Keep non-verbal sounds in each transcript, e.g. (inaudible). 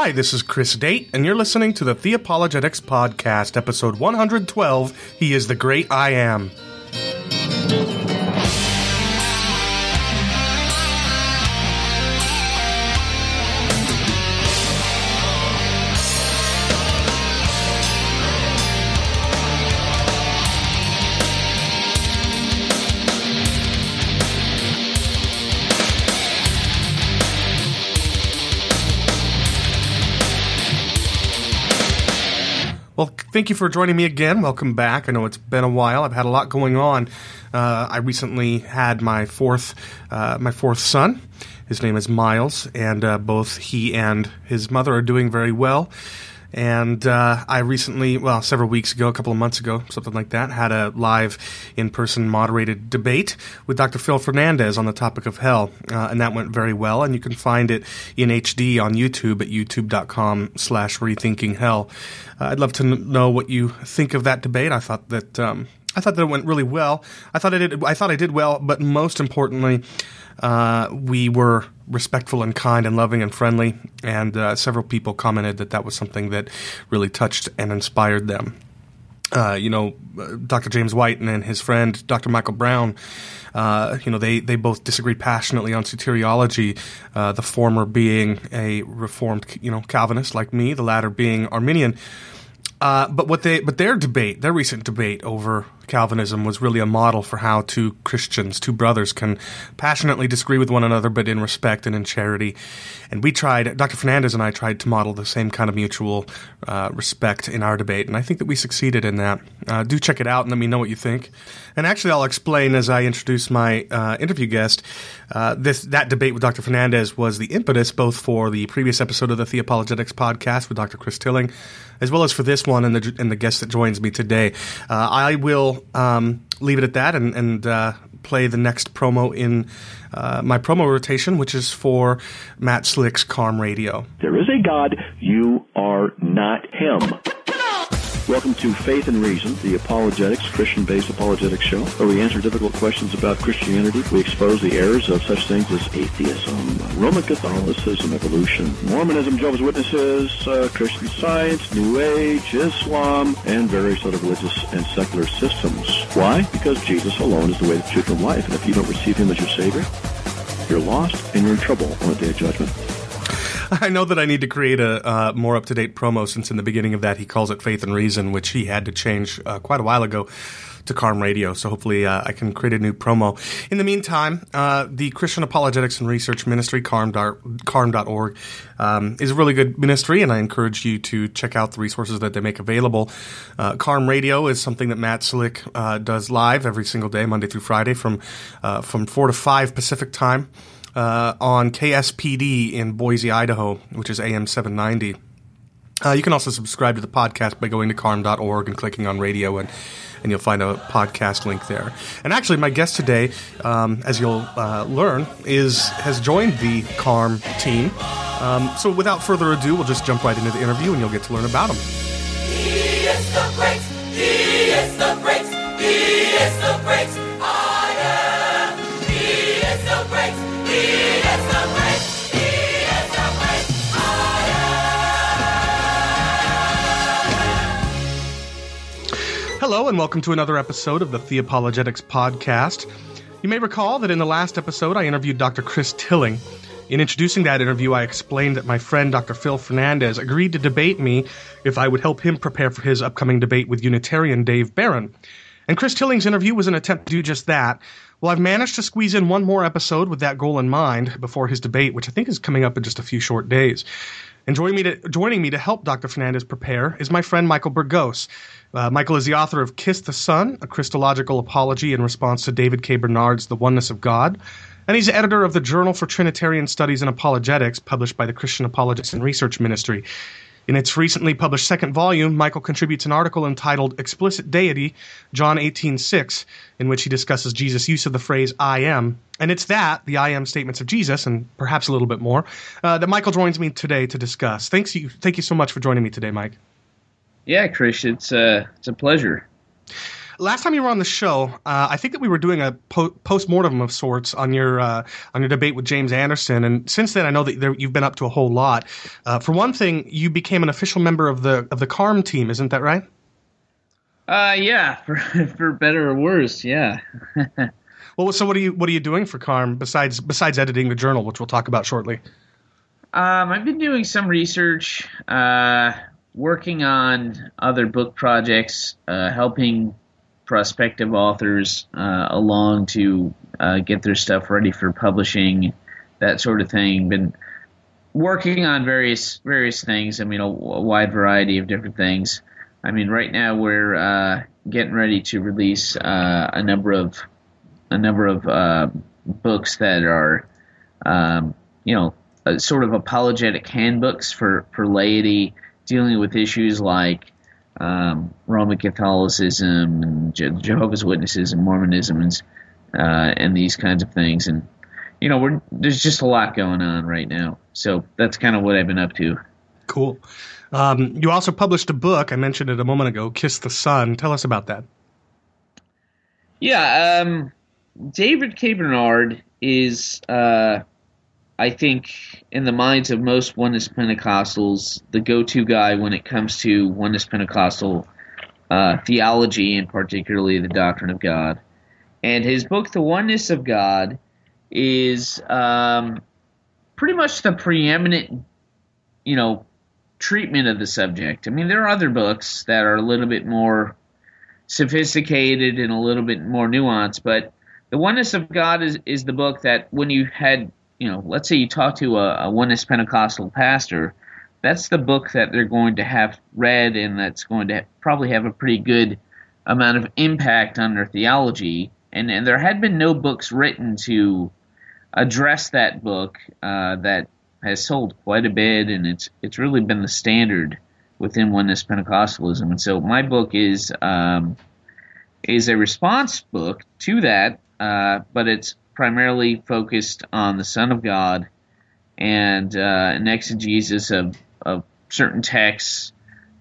Hi, this is Chris Date, and you're listening to the Theopologetics Podcast, episode 112 He is the Great I Am. Thank you for joining me again. Welcome back. I know it's been a while. I've had a lot going on. Uh, I recently had my fourth, uh, my fourth son. His name is Miles, and uh, both he and his mother are doing very well. And uh, I recently, well, several weeks ago, a couple of months ago, something like that, had a live in person moderated debate with Dr. Phil Fernandes on the topic of hell. Uh, and that went very well. And you can find it in HD on YouTube at youtube.com slash rethinking hell. Uh, I'd love to n- know what you think of that debate. I thought that. Um, I thought that it went really well. I thought I did. I thought I did well, but most importantly, uh, we were respectful and kind and loving and friendly. And uh, several people commented that that was something that really touched and inspired them. Uh, you know, Dr. James White and his friend Dr. Michael Brown. Uh, you know, they, they both disagreed passionately on soteriology. Uh, the former being a reformed, you know, Calvinist like me, the latter being Arminian. Uh, but what they, but their debate, their recent debate over Calvinism was really a model for how two Christians, two brothers, can passionately disagree with one another, but in respect and in charity. And we tried, Dr. Fernandes and I tried to model the same kind of mutual uh, respect in our debate, and I think that we succeeded in that. Uh, do check it out and let me know what you think. And actually, I'll explain as I introduce my uh, interview guest. Uh, this that debate with Dr. Fernandes was the impetus both for the previous episode of the Theopologetics podcast with Dr. Chris Tilling, as well as for this one and the and the guest that joins me today. Uh, I will um, leave it at that and, and uh, play the next promo in uh, my promo rotation, which is for Matt Slick's Carm Radio. There is a God. You are not Him. Welcome to Faith and Reason, the apologetics, Christian-based apologetics show, where we answer difficult questions about Christianity. We expose the errors of such things as atheism, Roman Catholicism, evolution, Mormonism, Jehovah's Witnesses, uh, Christian Science, New Age, Islam, and various other religious and secular systems. Why? Because Jesus alone is the way, the truth, and life. And if you don't receive Him as your Savior, you're lost and you're in trouble on the day of judgment. (laughs) I know that I need to create a uh, more up to date promo since in the beginning of that he calls it Faith and Reason, which he had to change uh, quite a while ago to Carm Radio. So hopefully uh, I can create a new promo. In the meantime, uh, the Christian Apologetics and Research Ministry, carm. carm.org, um, is a really good ministry, and I encourage you to check out the resources that they make available. Uh, Carm Radio is something that Matt Slick uh, does live every single day, Monday through Friday, from from four to five Pacific time uh, on KSPD in Boise, Idaho, which is AM 790. Uh, you can also subscribe to the podcast by going to carm.org and clicking on radio, and, and you'll find a podcast link there. And actually, my guest today, um, as you'll uh, learn, is has joined the Carm team. Um, so without further ado, we'll just jump right into the interview, and you'll get to learn about him. Hello, and welcome to another episode of the Theopologetics Podcast. You may recall that in the last episode, I interviewed Dr. Chris Tilling. In introducing that interview, I explained that my friend Dr. Phil Fernandes agreed to debate me if I would help him prepare for his upcoming debate with Unitarian Dave Barron. And Chris Tilling's interview was an attempt to do just that. Well, I've managed to squeeze in one more episode with that goal in mind before his debate, which I think is coming up in just a few short days. And joining me to, joining me to help Dr. Fernandes prepare is my friend Michael Burgos. Uh, Michael is the author of Kiss the Son, a Christological apology in response to David K. Bernard's The Oneness of God. And he's editor of the Journal for Trinitarian Studies and Apologetics, published by the Christian Apologetics and Research Ministry. In its recently published second volume, Michael contributes an article entitled Explicit Deity, John 18:6, in which he discusses Jesus' use of the phrase I am. And it's that, the I am statements of Jesus, and perhaps a little bit more, uh, that Michael joins me today to discuss. Thanks you, thank you so much for joining me today, Mike. Yeah, Chris, it's uh, it's a pleasure. last time you were on the show, uh, I think that we were doing a po- post mortem of sorts on your uh, on your debate with James Anderson, and since then I know that there, you've been up to a whole lot. Uh, for one thing, you became an official member of the of the CARM team, isn't that right? Uh, yeah, (laughs) for for better or worse, yeah. (laughs) Well, so what are you what are you doing for CARM besides besides editing the journal, which we'll talk about shortly? Um, I've been doing some research, uh, working on other book projects, uh, helping prospective authors uh, along to uh, get their stuff ready for publishing, that sort of thing. Been working on various various things. I mean, a, a wide variety of different things. I mean, right now we're uh, getting ready to release uh, a number of a number of uh, books that are, um, you know, sort of apologetic handbooks for, for laity dealing with issues like um, Roman Catholicism and Je- Jehovah's Witnesses and Mormonism and, uh, and these kinds of things. And, you know, we're, there's just a lot going on right now. So that's kind of what I've been up to. Cool. Um, you also published a book. I mentioned it a moment ago. Kiss the Son. Tell us about that. Yeah, um, David K. Bernard is, uh, I think, in the minds of most Oneness Pentecostals, the go-to guy when it comes to Oneness Pentecostal uh, theology and particularly the doctrine of God. And his book, The Oneness of God, is um, pretty much the preeminent, you know, treatment of the subject. I mean, there are other books that are a little bit more sophisticated and a little bit more nuanced, but the oneness of God is, is the book that when you had, you know, let's say you talk to a, a oneness Pentecostal pastor, that's the book that they're going to have read and that's going to probably have a pretty good amount of impact on their theology. And, and there had been no books written to address that book uh, that has sold quite a bit, and it's it's really been the standard within oneness Pentecostalism. And so my book is um, is a response book to that, uh, but it's primarily focused on the Son of God and uh, an exegesis of, of certain texts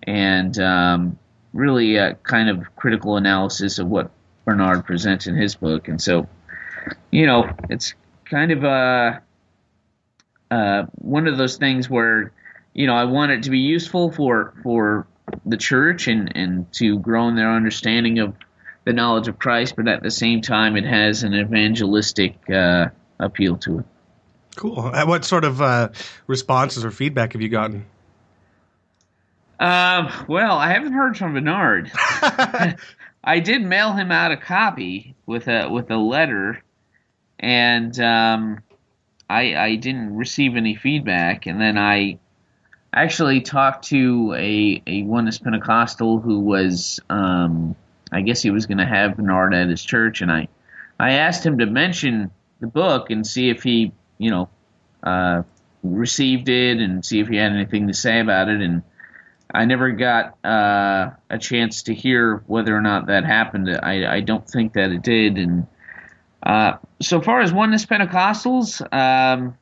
and um, really a kind of critical analysis of what Bernard presents in his book. And so, you know, it's kind of a uh, one of those things where you know I want it to be useful for for the church and and to grow in their understanding of the knowledge of Christ, but at the same time it has an evangelistic uh, appeal to it. Cool. Uh, What sort of uh, responses or feedback have you gotten? Um, well, I haven't heard from Bernard. (laughs) (laughs) I did mail him out a copy with a with a letter, and um, I I didn't receive any feedback. And then I actually talked to a a oneness Pentecostal who was um, I guess he was going to have Bernard at his church, and I I asked him to mention the book and see if he you know uh, received it and see if he had anything to say about it and. I never got uh, a chance to hear whether or not that happened. I, I don't think that it did. And uh, so far as oneness Pentecostals, um,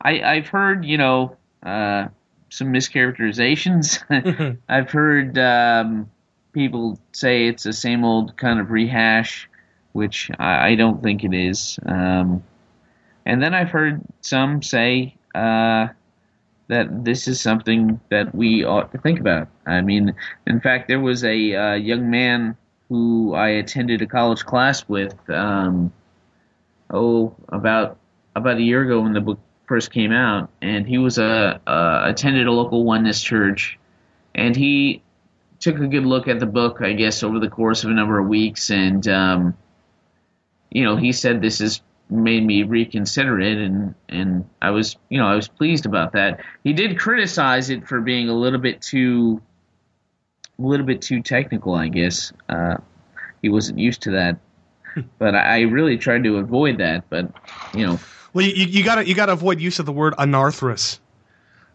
I, I've heard you know uh, some mischaracterizations. (laughs) I've heard um, people say it's the same old kind of rehash, which I, I don't think it is. Um, and then I've heard some say. Uh, that this is something that we ought to think about. I mean, in fact, there was a uh, young man who I attended a college class with, um, oh, about about a year ago when the book first came out, and he was a uh, attended a local oneness church, and he took a good look at the book, I guess, over the course of a number of weeks, and um, you know, he said this has made me reconsider it and and I was you know I was pleased about that. He did criticize it for being a little bit too a little bit too technical, I guess. Uh, he wasn't used to that. But I I really tried to avoid that, but you know, Well, you, you gotta you gotta avoid use of the word anarthrous.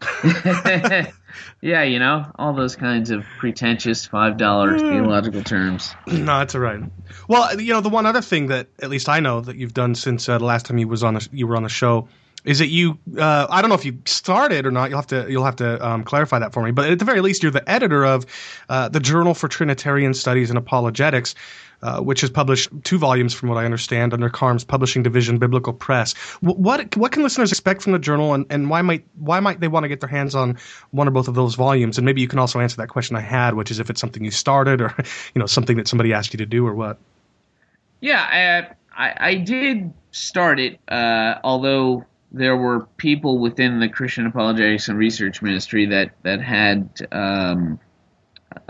(laughs) yeah, you know, all those kinds of pretentious five dollar theological terms. (clears throat) no, that's all right. Well, you know, the one other thing that at least I know that you've done since uh, the last time you was on the, you were on the show is that you? Uh, I don't know if you started or not. You'll have to you'll have to um, clarify that for me. But at the very least, you're the editor of uh, the Journal for Trinitarian Studies and Apologetics. Uh, which is published two volumes, from what I understand, under Carm's publishing division, Biblical Press. W- what what can listeners expect from the journal, and, and why might why might they want to get their hands on one or both of those volumes? And maybe you can also answer that question I had, which is if it's something you started, or (laughs) you know something that somebody asked you to do, or what. Yeah, I, I, I did start it, uh, although there were people within the Christian Apologetics and Research Ministry that that had um,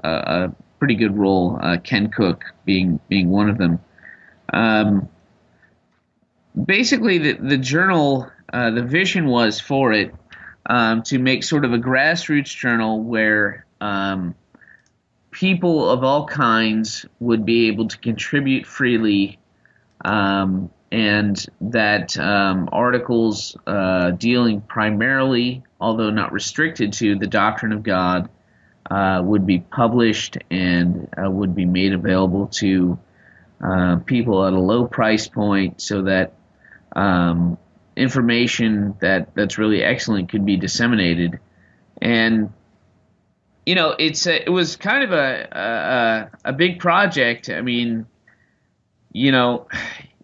a, a pretty good role. Uh, Ken Cook being being one of them. Um, basically, the the journal, uh, the vision was for it um, to make sort of a grassroots journal where um, people of all kinds would be able to contribute freely, um, and that um, articles uh, dealing primarily, although not restricted to, the doctrine of God uh, would be published and uh, would be made available to uh, people at a low price point so that um, information that, that's really excellent could be disseminated. And you know, it's a, it was kind of a, a a big project. I mean, you know,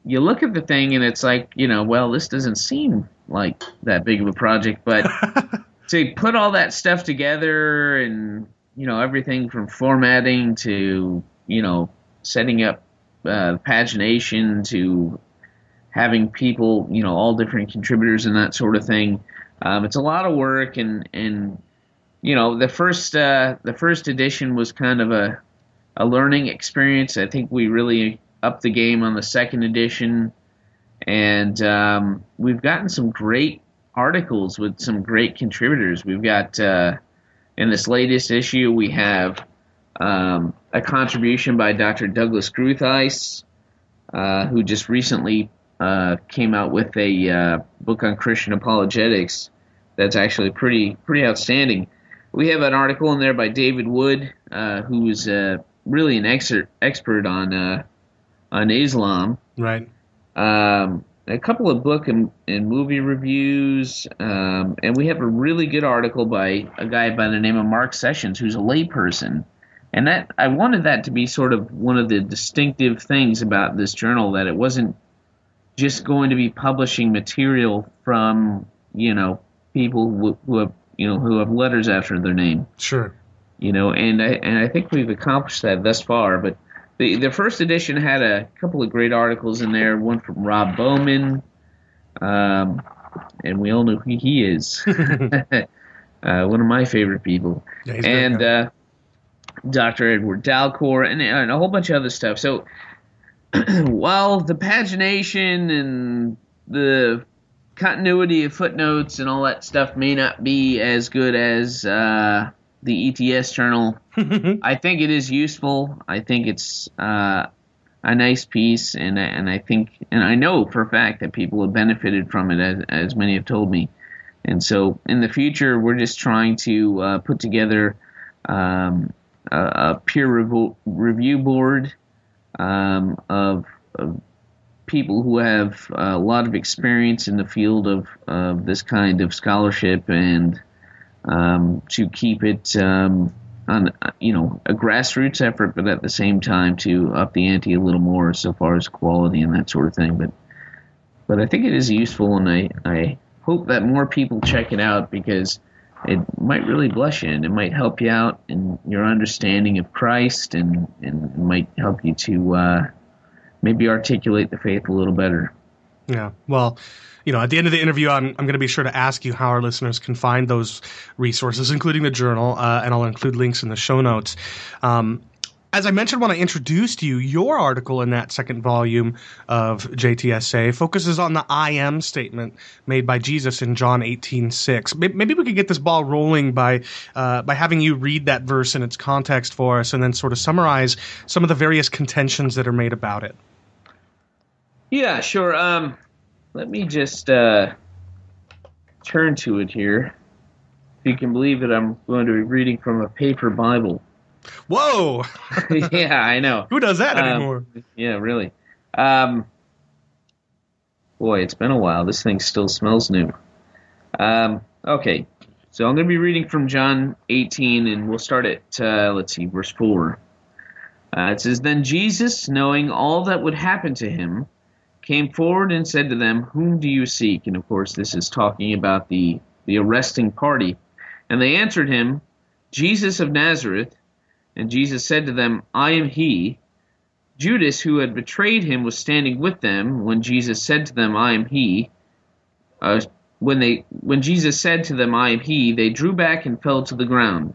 you look at the thing and it's like, you know, well, this doesn't seem like that big of a project, but (laughs) to put all that stuff together and you know everything from formatting to you know setting up uh, pagination to having people, you know, all different contributors and that sort of thing. Um, it's a lot of work, and and you know the first uh, the first edition was kind of a a learning experience. I think we really upped the game on the second edition, and um, we've gotten some great articles with some great contributors. We've got uh, in this latest issue we have um, a contribution by Dr. Douglas Groothuis, uh, who just recently uh, came out with a uh, book on Christian apologetics that's actually pretty pretty outstanding. We have an article in there by David Wood, uh, who's uh, really an expert expert on on Islam. Right. Um, a couple of book and, and movie reviews, um, and we have a really good article by a guy by the name of Mark Sessions, who's a layperson. And that I wanted that to be sort of one of the distinctive things about this journal that it wasn't just going to be publishing material from you know people who, who have you know who have letters after their name Sure. you know and I, and I think we've accomplished that thus far but the the first edition had a couple of great articles in there one from Rob Bowman um, and we all know who he is. (laughs) (laughs) Uh, one of my favorite people. Yeah, and uh, Dr. Edward Dalcour and, and a whole bunch of other stuff. So (clears throat) while the pagination and the continuity of footnotes and all that stuff may not be as good as uh, the ETS journal, (laughs) I think it is useful. I think it's uh, a nice piece, and and I think and I know for a fact that people have benefited from it, as as many have told me. And so in the future, we're just trying to uh, put together um, a, a peer revo- review board um, of, of people who have a lot of experience in the field of, of this kind of scholarship and um, to keep it um, on you know a grassroots effort, but at the same time to up the ante a little more so far as quality and that sort of thing. But but I think it is useful, and I I hope that more people check it out because it might really bless you and it might help you out in your understanding of Christ and, and it might help you to uh, maybe articulate the faith a little better. Yeah. Well, you know, at the end of the interview, I'm, I'm going to be sure to ask you how our listeners can find those resources, including the journal, uh, and I'll include links in the show notes. Um, as I mentioned when I introduced you, your article in that second volume of JTSA focuses on the I am statement made by Jesus in John 18:6. May- Maybe we could get this ball rolling by uh, by having you read that verse in its context for us, and then sort of summarize some of the various contentions that are made about it. Yeah, sure. Um, let me just uh, turn to it here. If you can believe it, I'm going to be reading from a paper Bible. Whoa! (laughs) (laughs) yeah, I know. Who does that Um, anymore? Yeah, really. Um, Boy, it's been a while. This thing still smells new. Um, okay, so I'm going to be reading from John 18, and we'll start at, uh, let's see, verse 4. Uh, it says, Then Jesus, knowing all that would happen to him, came forward and said to them, Whom do you seek? And of course, this is talking about the, the arresting party. And they answered him, Jesus of Nazareth. And Jesus said to them, I am he. Judas, who had betrayed him, was standing with them when Jesus said to them, I am he. Uh, when they when Jesus said to them, I am he, they drew back and fell to the ground.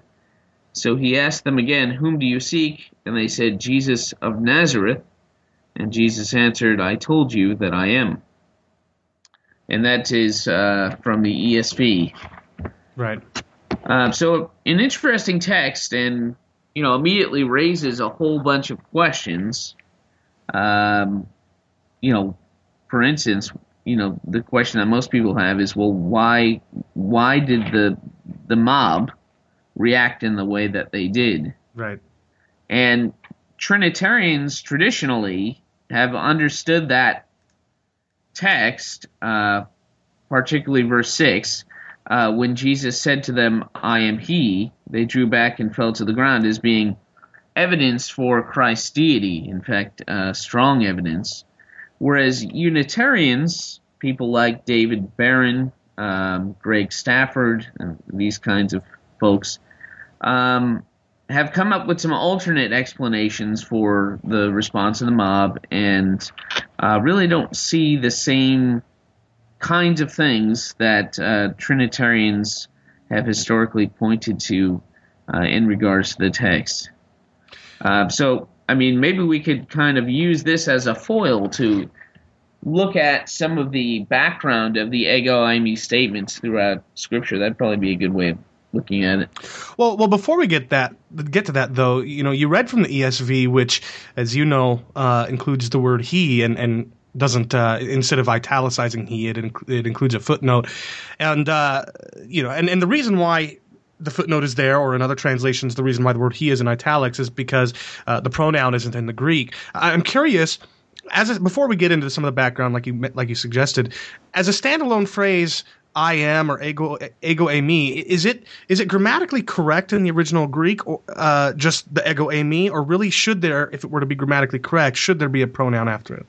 So he asked them again, Whom do you seek? And they said, Jesus of Nazareth. And Jesus answered, I told you that I am. And that is uh, from the ESV. Right. Um, so an interesting text, and you know, immediately raises a whole bunch of questions. Um, you know, for instance, you know, the question that most people have is, well, why why did the the mob react in the way that they did? Right. And Trinitarians traditionally have understood that text, uh, particularly verse 6, uh, when Jesus said to them, I am He, they drew back and fell to the ground as being evidence for Christ's deity, in fact, uh, strong evidence. Whereas Unitarians, people like David Barron, um, Greg Stafford, these kinds of folks, um, have come up with some alternate explanations for the response of the mob and uh, really don't see the same kinds of things that uh, Trinitarians have historically pointed to uh, in regards to the text. Uh, so, I mean, maybe we could kind of use this as a foil to look at some of the background of the ego statements throughout Scripture. That'd probably be a good way of looking at it. Well, well, before we get that get to that though, you know, you read from the ESV, which, as you know, uh, includes the word he and and doesn't uh, instead of italicizing he, it inc- it includes a footnote, and uh, you know, and and the reason why. The footnote is there, or in other translations, the reason why the word "he" is in italics is because uh, the pronoun isn't in the Greek. I'm curious, as a, before we get into some of the background, like you like you suggested, as a standalone phrase, I am or ego ego eimi. is it is it grammatically correct in the original Greek or uh, just the ego eimi, or really should there if it were to be grammatically correct should there be a pronoun after it?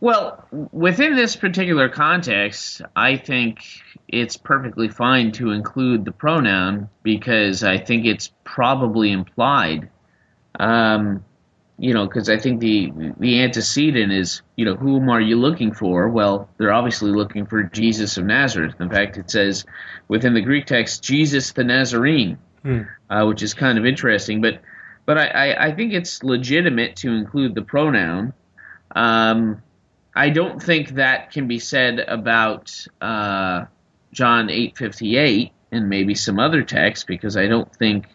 Well, within this particular context, I think it's perfectly fine to include the pronoun because I think it's probably implied. Um, you know, because I think the the antecedent is, you know, whom are you looking for? Well, they're obviously looking for Jesus of Nazareth. In fact, it says within the Greek text, Jesus the Nazarene, uh, which is kind of interesting. But but I, I, I think it's legitimate to include the pronoun. Um, I don't think that can be said about uh, John eight fifty eight and maybe some other texts because I don't think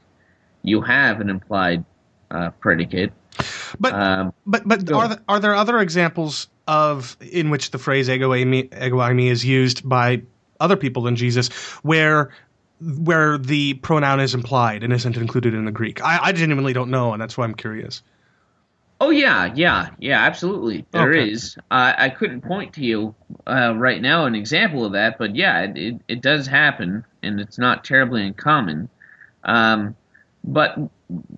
you have an implied uh, predicate. But Um, but but are there, are there other examples of in which the phrase ego eimi, eimi is used by other people than Jesus where where the pronoun is implied and isn't included in the Greek? I, I genuinely don't know, and that's why I'm curious. Oh yeah, yeah, yeah, absolutely. There is. Okay. Uh, I couldn't point to you uh, right now an example of that, but yeah, it, it, it does happen, and it's not terribly uncommon. Um, but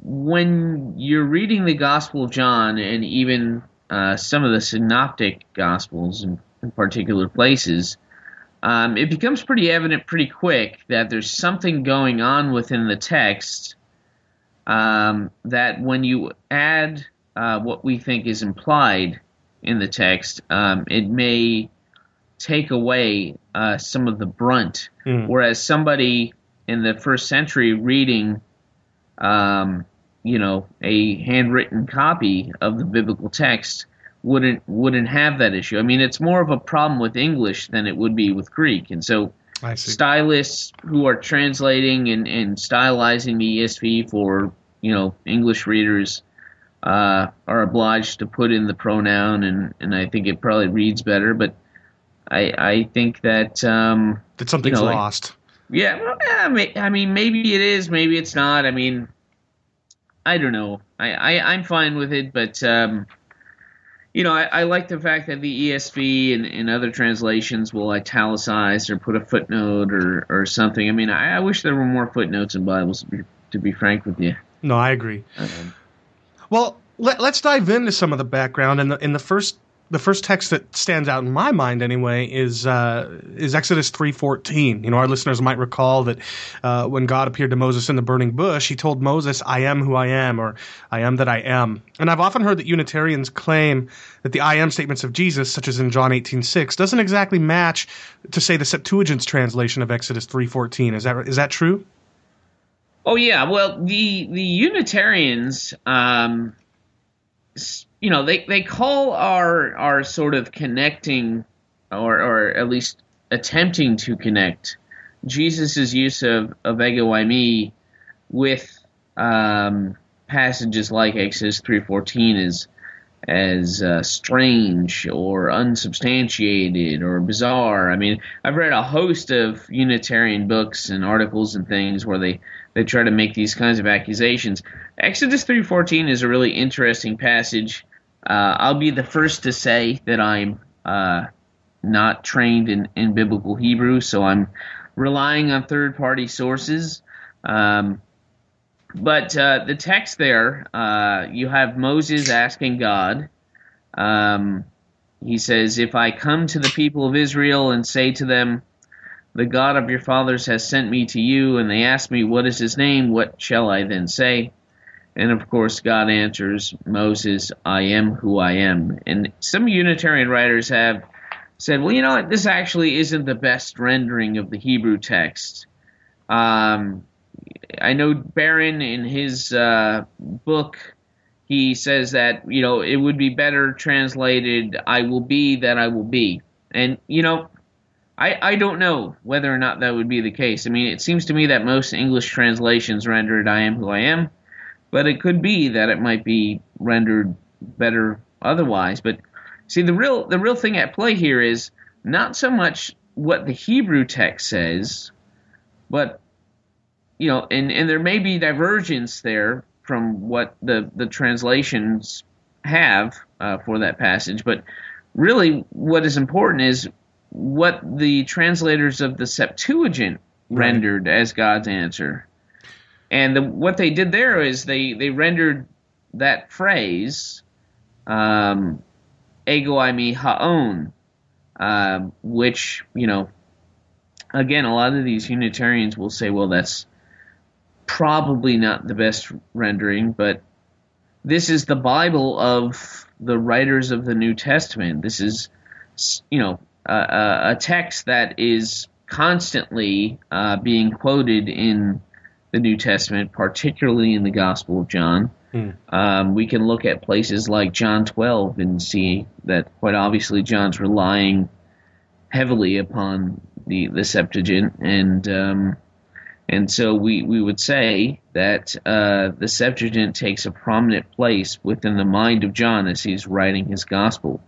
when you're reading the Gospel of John, and even uh, some of the synoptic Gospels in, in particular places, um, it becomes pretty evident pretty quick that there's something going on within the text um, that when you add uh, what we think is implied in the text, um, it may take away uh, some of the brunt. Hmm. Whereas somebody in the first century reading, um, you know, a handwritten copy of the biblical text wouldn't wouldn't have that issue. I mean, it's more of a problem with English than it would be with Greek, and so stylists who are translating and, and stylizing the ESV for you know English readers uh, are obliged to put in the pronoun, and, and I think it probably reads better. But I I think that um, that something's you know, lost. Yeah, well, yeah, I mean maybe it is, maybe it's not. I mean, I don't know. I, I I'm fine with it, but um, you know, I, I like the fact that the ESV and, and other translations will italicize or put a footnote or, or something. I mean, I, I wish there were more footnotes in Bibles, to be, to be frank with you. No, I agree. Um, Well, let, let's dive into some of the background. And the, in the first the first text that stands out in my mind anyway is uh, is Exodus three fourteen. You know, our listeners might recall that uh, when God appeared to Moses in the burning bush, He told Moses, "I am who I am," or "I am that I am." And I've often heard that Unitarians claim that the "I am" statements of Jesus, such as in John eighteen six, doesn't exactly match to say the Septuagint's translation of Exodus three fourteen. Is that is that true? Oh yeah, well the the Unitarians, um, you know, they they call our our sort of connecting, or or at least attempting to connect Jesus' use of of ego eimi with um, passages like Exodus three fourteen is as uh, strange or unsubstantiated or bizarre. I mean, I've read a host of Unitarian books and articles and things where they they try to make these kinds of accusations. Exodus 3:14 is a really interesting passage. Uh, I'll be the first to say that I'm uh, not trained in, in biblical Hebrew, so I'm relying on third-party sources. Um, but uh, the text there, uh, you have Moses asking God. Um, he says, "If I come to the people of Israel and say to them." The God of your fathers has sent me to you, and they ask me, What is his name? What shall I then say? And of course, God answers Moses, I am who I am. And some Unitarian writers have said, Well, you know what? This actually isn't the best rendering of the Hebrew text. Um, I know Barron in his uh, book, he says that, you know, it would be better translated, I will be that I will be. And, you know, I, I don't know whether or not that would be the case. I mean, it seems to me that most English translations render it I am who I am, but it could be that it might be rendered better otherwise. But see, the real the real thing at play here is not so much what the Hebrew text says, but you know, and, and there may be divergence there from what the, the translations have uh, for that passage, but really what is important is what the translators of the Septuagint Right. rendered as God's answer. And the, what they did there is they, they rendered that phrase, um, ego eimi haon, um, which, you know, again, a lot of these Unitarians will say, well, that's probably not the best rendering, but this is the Bible of the writers of the New Testament. This is, you know, a, a text that is constantly uh, being quoted in the New Testament, particularly in the Gospel of John. Um, we can look at places like John 12 and see that quite obviously John's relying heavily upon the, the Septuagint, and um, and so we, we would say that uh, the Septuagint takes a prominent place within the mind of John as he's writing his Gospel.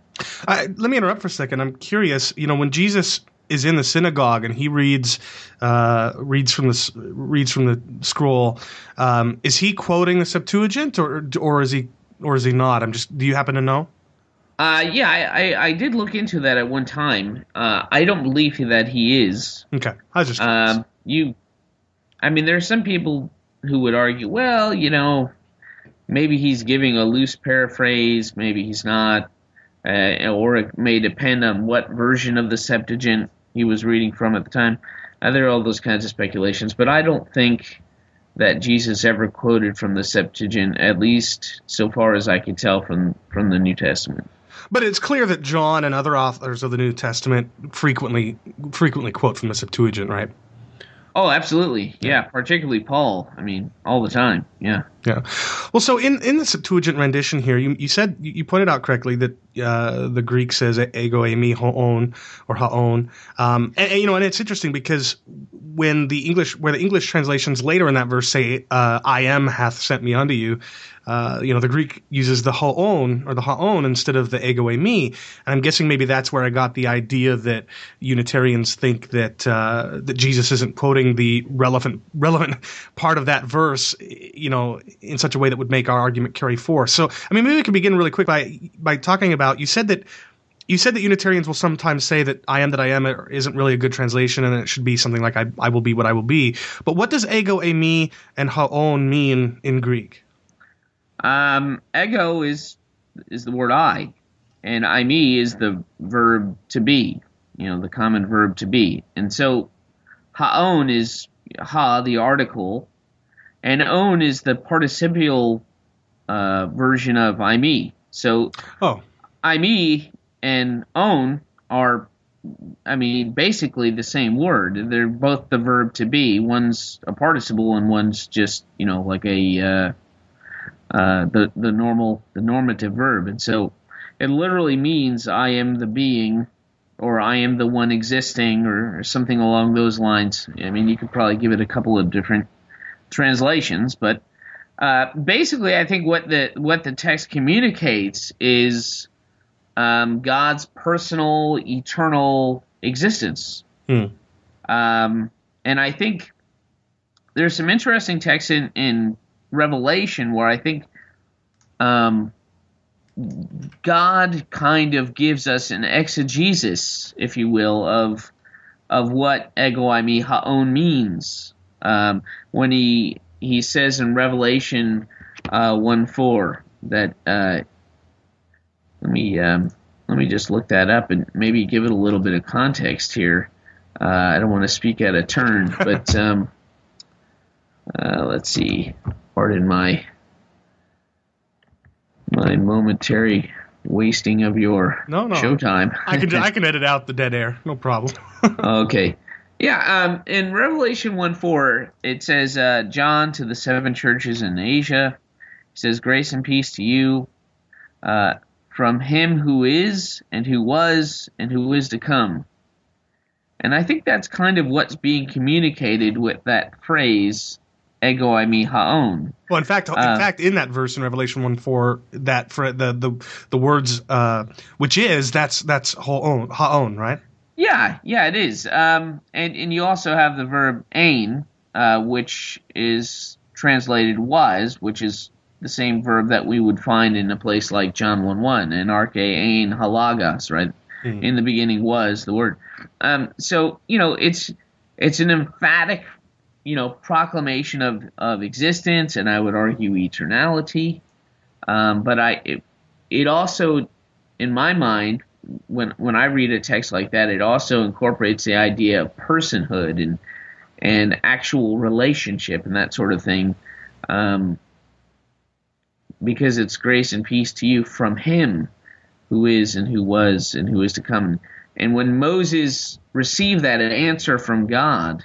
I, let me interrupt for a second. I'm curious. You know, when Jesus is in the synagogue and he reads uh, reads from the reads from the scroll, um, is he quoting the Septuagint or or is he or is he not? I'm just. Do you happen to know? Uh, yeah, I, I, I did look into that at one time. Uh, I don't believe that he is. Okay, I was just. Um, you, I mean, there are some people who would argue, well, you know, maybe he's giving a loose paraphrase, maybe he's not, uh, or it may depend on what version of the Septuagint he was reading from at the time. Uh, there are all those kinds of speculations, but I don't think that Jesus ever quoted from the Septuagint, at least so far as I can tell from from the New Testament. but it's clear that John and other authors of the New Testament frequently frequently quote from the Septuagint, right? Oh, absolutely, yeah. Particularly Paul. I mean, all the time. Yeah. Yeah. Well, so in, in the Septuagint rendition here, you, you said you pointed out correctly that uh, the Greek says ego eimi hoon or haon, um, and, and, you know, and it's interesting because when the English, where the English translations later in that verse say, uh, "I am hath sent me unto you," uh, you know, the Greek uses the hoon or the haon instead of the ego eimi. and I'm guessing maybe that's where I got the idea that Unitarians think that uh, that Jesus isn't quoting the relevant relevant part of that verse, you know, in such a way that would make our argument carry force. So, I mean, maybe we can begin really quick by by talking about you said that you said that Unitarians will sometimes say that I am that I am isn't really a good translation and it should be something like I, I will be what I will be. But what does ego eimi" and haon mean in Greek? Um, ego is is the word I, and eimi is the verb to be. You know, the common verb to be, and so haon is ha the article, and own is the participial uh, version of eimi. So Oh, eimi and own are, I mean, basically the same word. They're both the verb to be. One's a participle and one's just, you know, like a uh, uh, the the normal the normative verb. And so it literally means I am the being, or I am the one existing, or, or something along those lines. I mean, you could probably give it a couple of different translations, but. Uh, basically, I think what the what the text communicates is um, God's personal, eternal existence. Hmm. Um, and I think there's some interesting texts in, in Revelation where I think um, God kind of gives us an exegesis, if you will, of of what ego eimi haon means. Um, when he he says in Revelation uh, one four that uh, let me um, let me just look that up and maybe give it a little bit of context here. Uh, I don't want to speak out of turn, but um, (laughs) uh, let's see. Pardon my my momentary wasting of your No, no. showtime. I can (laughs) I can edit out the dead air, no problem. (laughs) okay. Yeah, um, in Revelation 1 4, it says, uh, John to the seven churches in Asia, he says, Grace and peace to you uh, from him who is, and who was, and who is to come. And I think that's kind of what's being communicated with that phrase, ego eimi haon. Well, in fact, in Uh, fact, in that verse in Revelation one four, that for the the the words uh, which is that's that's haon, haon right? Yeah, yeah, it is. Um, and and you also have the verb ain, uh, which is translated was, which is the same verb that we would find in a place like John one one and arche ain halagos, right? Mhm. In the beginning was the word. Um, so you know, it's it's an emphatic, you know, proclamation of of existence, and I would argue eternality. Um, but I, it, it also, in my mind, when when I read a text like that, it also incorporates the idea of personhood and and actual relationship and that sort of thing, um, because it's grace and peace to you from Him who is and who was and who is to come. And when Moses received that an answer from God,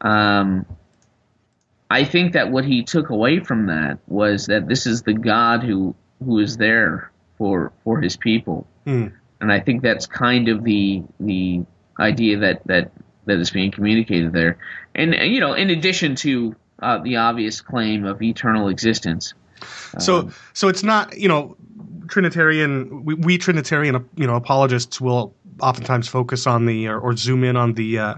um, I think that what he took away from that was that this is the God who who is there for for His people Hmm. and I think that's kind of the the idea that that that is being communicated there. And you know, in addition to uh, the obvious claim of eternal existence. So so it's not you know Trinitarian we, we Trinitarian you know apologists will oftentimes focus on the or, or zoom in on the uh,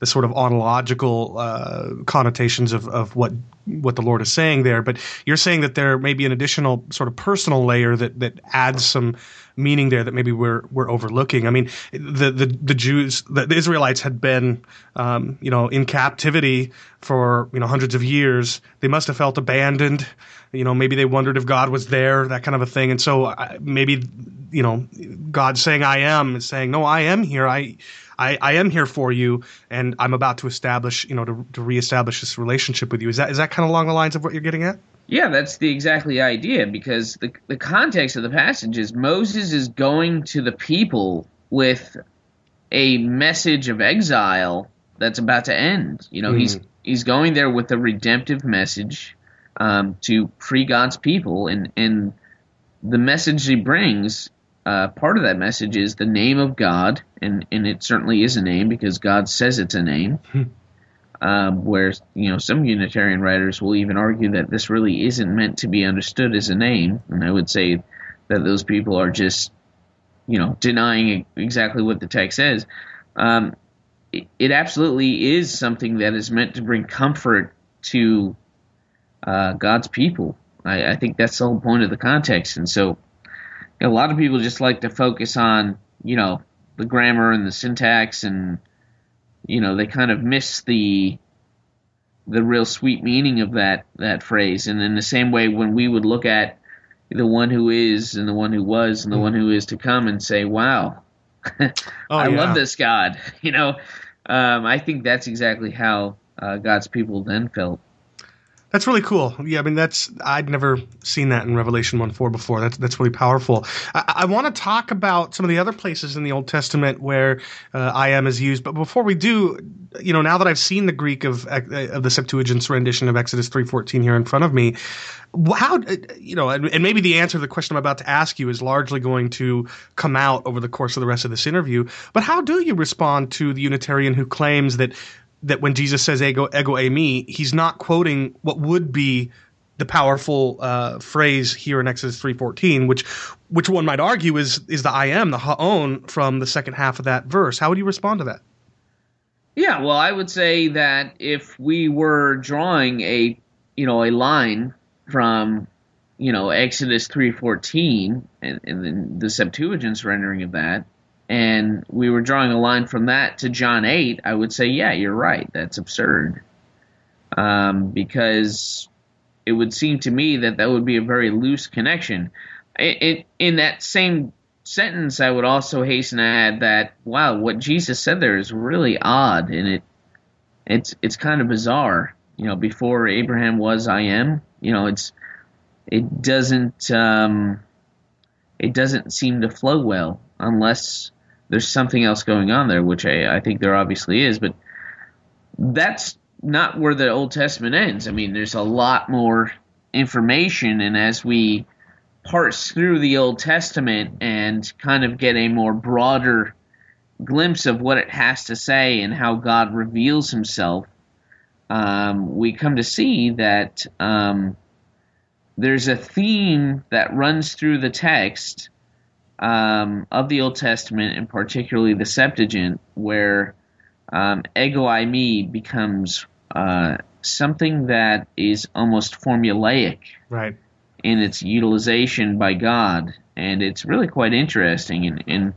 the sort of ontological uh, connotations of, of what what the Lord is saying there, but you're saying that there may be an additional sort of personal layer that that adds some meaning there that maybe we're we're overlooking. I mean, the the, the Jews, the, the Israelites had been, um, you know, in captivity for you know hundreds of years. They must have felt abandoned. You know, maybe they wondered if God was there, that kind of a thing. And so uh, maybe, you know, God saying "I am" is saying, "No, I am here. I." I, I am here for you, and I'm about to establish, you know, to, to reestablish this relationship with you. Is that is that kind of along the lines of what you're getting at? Yeah, that's the exactly idea because the the context of the passage is Moses is going to the people with a message of exile that's about to end. You know, he's he's going there with a redemptive message um, to free God's people, and and the message he brings. Uh, part of that message is the name of God, and, and it certainly is a name because God says it's a name. Um, where you know some Unitarian writers will even argue that this really isn't meant to be understood as a name, and I would say that those people are just you know denying exactly what the text says. Um, it, it absolutely is something that is meant to bring comfort to uh, God's people. I, I think that's the whole point of the context, and so a lot of people just like to focus on you know the grammar and the syntax and you know they kind of miss the the real sweet meaning of that that phrase. And in the same way when we would look at the one who is and the one who was and the one who is to come and say wow (laughs) Oh, i yeah. love this god (laughs) you know? Um, i think that's exactly how uh, god's people then felt That's really cool. Yeah, I mean, that's I'd never seen that in Revelation one four before. That's that's really powerful. I, I want to talk about some of the other places in the Old Testament where uh, I am is used, but before we do, you know, now that I've seen the Greek of of the Septuagint's rendition of Exodus three fourteen here in front of me, how you know, and, and maybe the answer to the question I'm about to ask you is largely going to come out over the course of the rest of this interview. But how do you respond to the Unitarian who claims that that when Jesus says ego ego eimi, he's not quoting what would be the powerful uh, phrase here in Exodus three fourteen, which which one might argue is is the I am the ha'on from the second half of that verse. How would you respond to that? Yeah, well, I would say that if we were drawing a, you know, a line from, you know, Exodus three fourteen and, and then the Septuagint's rendering of that, and we were drawing a line from that to John eight, I would say, yeah, you're right, that's absurd, um, because it would seem to me that that would be a very loose connection. It, it in that same sentence, I would also hasten to add that wow, what Jesus said there is really odd, and it it's it's kind of bizarre. You know, before Abraham was, I am. You know, it's it doesn't um, it doesn't seem to flow well unless there's something else going on there, which I, I think there obviously is. But that's not where the Old Testament ends. I mean, there's a lot more information, and as we parse through the Old Testament and kind of get a more broader glimpse of what it has to say and how God reveals Himself, um, we come to see that um, there's a theme that runs through the text um, of the Old Testament, and particularly the Septuagint, where um, ego eimi becomes uh, something that is almost formulaic Right. in its utilization by God, and it's really quite interesting. And, and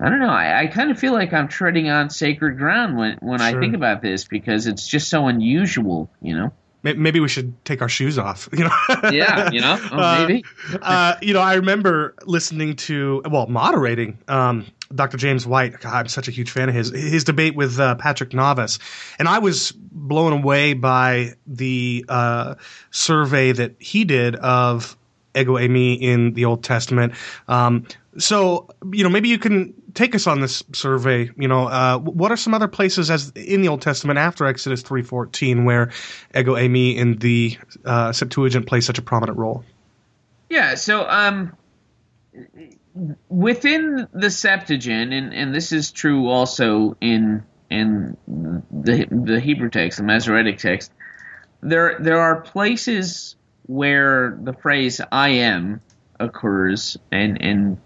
I don't know, I, I kind of feel like I'm treading on sacred ground when when I think about this because it's just so unusual, you know. May- Maybe we should take our shoes off. (laughs) You know. Yeah, you know, oh, Uh, maybe. (laughs) uh, you know, I remember listening to, well, moderating um, Dr. James White. God, I'm such a huge fan of his. His debate with uh, Patrick Navas, and I was blown away by the uh, survey that he did of ego eimi in the Old Testament. Um, so, you know, maybe you can take us on this survey. You know, uh, what are some other places as in the Old Testament after Exodus three fourteen where ego eimi in the uh, Septuagint plays such a prominent role? Yeah, so um, within the Septuagint, and, and this is true also in in the the Hebrew text, the Masoretic text, there there are places where the phrase "I am" occurs, and and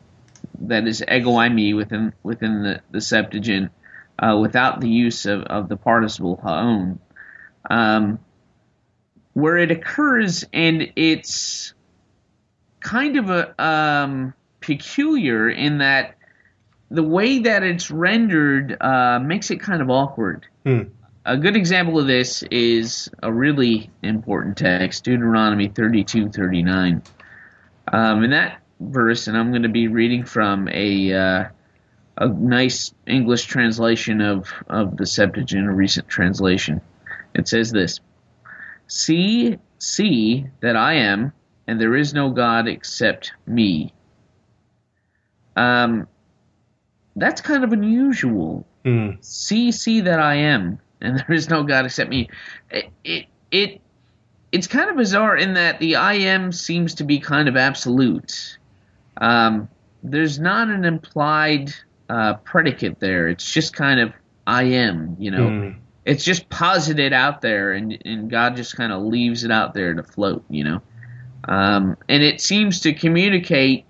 that is ego eimi within within the the Septuagint, uh, without the use of, of the participle haon. Um, where it occurs and it's kind of a um, peculiar in that the way that it's rendered uh, makes it kind of awkward. Hmm. A good example of this is a really important text, Deuteronomy 32 39. Um, in that verse, and I'm going to be reading from a uh, a nice English translation of, of the Septuagint, a recent translation. It says this See, see that I am, and there is no God except me. Um, that's kind of unusual. Hmm. See, see that I am, and (laughs) there is no God except me. It, it, it it's kind of bizarre in that the I am seems to be kind of absolute. Um, there's not an implied uh, predicate there. It's just kind of I am, you know. Hmm. it's just posited out there, and and God just kind of leaves it out there to float, you know. Um, and it seems to communicate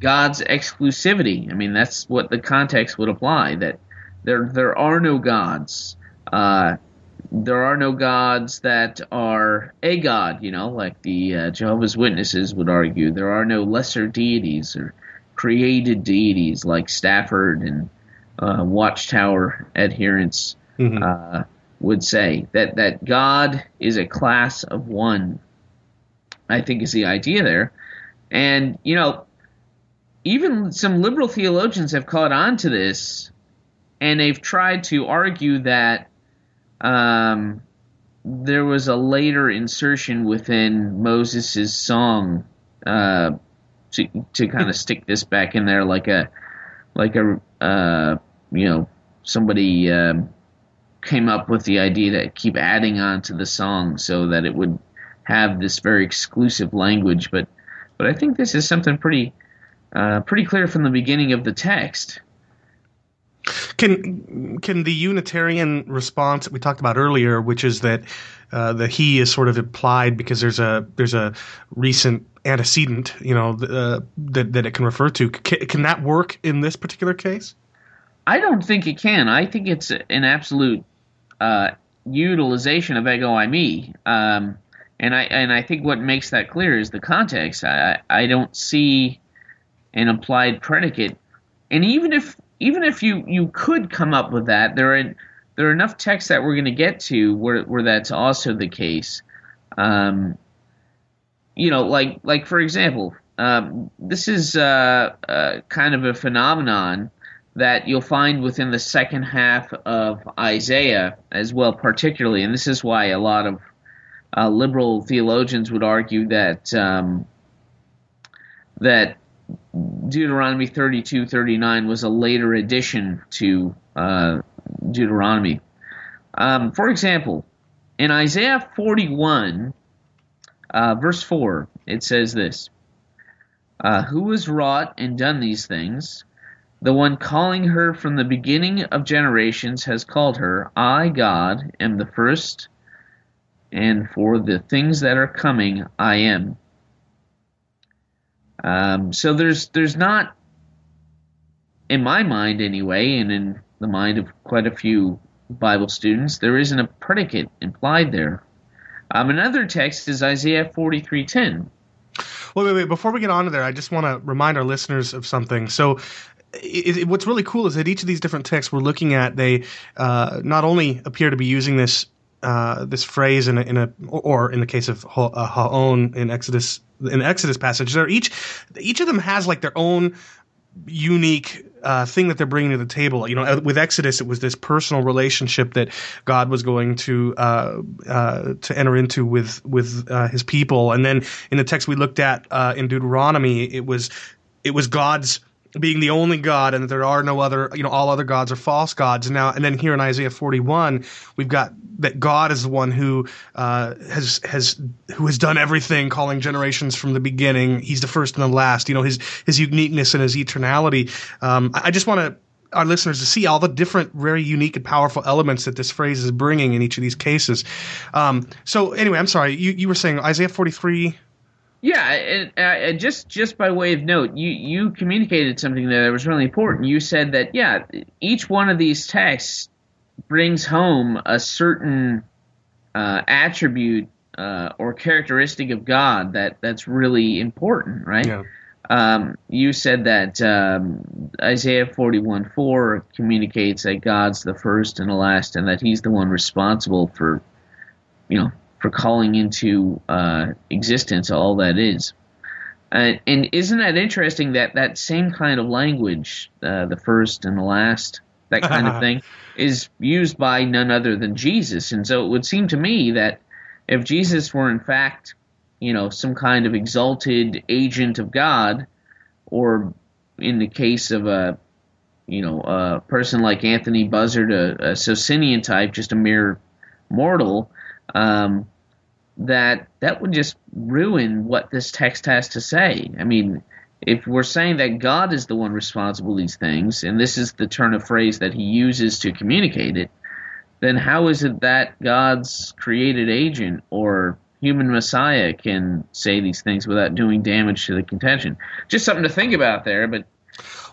God's exclusivity. I mean, that's what the context would apply that there there are no gods. Uh, there are no gods that are a god, you know, like the uh, Jehovah's Witnesses would argue. There are no lesser deities or created deities like Stafford and uh, Watchtower adherents Mhm. uh, would say. That that God is a class of one. I think is the idea there, and you know, even some liberal theologians have caught on to this, and they've tried to argue that um, there was a later insertion within Moses' song uh, to to kind of stick this back in there, like a like a uh, you know somebody um, came up with the idea to keep adding on to the song so that it would have this very exclusive language, but but I think this is something pretty uh, pretty clear from the beginning of the text. Can can the Unitarian response that we talked about earlier, which is that uh, the he is sort of implied because there's a there's a recent antecedent, you know, uh, that that it can refer to. Can, can that work in this particular case? I don't think it can. I think it's an absolute uh, utilization of ego eimi, um, and I and I think what makes that clear is the context. I I don't see an implied predicate, and even if even if you you could come up with that, there are there are enough texts that we're going to get to where where that's also the case. Um, you know, like like for example, um, this is uh, uh, kind of a phenomenon that you'll find within the second half of Isaiah as well, particularly, and this is why a lot of uh, liberal theologians would argue that um, that Deuteronomy 32, 39 was a later addition to uh, Deuteronomy. Um, for example, in Isaiah 41, uh, verse 4, it says this uh, Who has wrought and done these things? The one calling her from the beginning of generations has called her. I, God, am the first, and for the things that are coming, I am. Um, so there's there's not, in my mind anyway, and in the mind of quite a few Bible students, there isn't a predicate implied there. Um, another text is Isaiah 43:10. Wait, wait, wait. Before we get on to there, I just want to remind our listeners of something. So, it, it, what's really cool is that each of these different texts we're looking at, they uh, not only appear to be using this uh, this phrase in a, in a, or in the case of uh, Haon in Exodus, in Exodus passage, they're each each of them has like their own unique uh, thing that they're bringing to the table. You know, with Exodus, it was this personal relationship that God was going to uh, uh, to enter into with with uh, His people, and then in the text we looked at uh, in Deuteronomy, it was it was God's being the only God, and that there are no other. You know, all other gods are false gods. And now, and then here in Isaiah 41, we've got that God is the one who uh, has has who has done everything, calling generations from the beginning. He's the first and the last. You know, his his uniqueness and his eternality. Um, I I just want to our listeners to see all the different, very unique and powerful elements that this phrase is bringing in each of these cases. Um, so, anyway, I'm sorry. You you were saying Isaiah 43. Yeah, and, uh, just just by way of note, you you communicated something there that was really important. You said that yeah, each one of these texts brings home a certain uh, attribute uh, or characteristic of God that that's really important, right? Yeah. Um, you said that um, Isaiah 41 4 communicates that God's the first and the last, and that He's the one responsible for, you know, for calling into uh, existence all that is. Uh, and isn't that interesting that that same kind of language, uh, the first and the last, that kind of (laughs) thing, is used by none other than Jesus? And so it would seem to me that if Jesus were in fact, you know, some kind of exalted agent of God, or in the case of a, you know, a person like Anthony Buzzard, a, a Socinian type, just a mere mortal, um, that that would just ruin what this text has to say. I mean, if we're saying that God is the one responsible for these things, and this is the turn of phrase that he uses to communicate it, then how is it that God's created agent or human Messiah can say these things without doing damage to the contention? Just something to think about there. But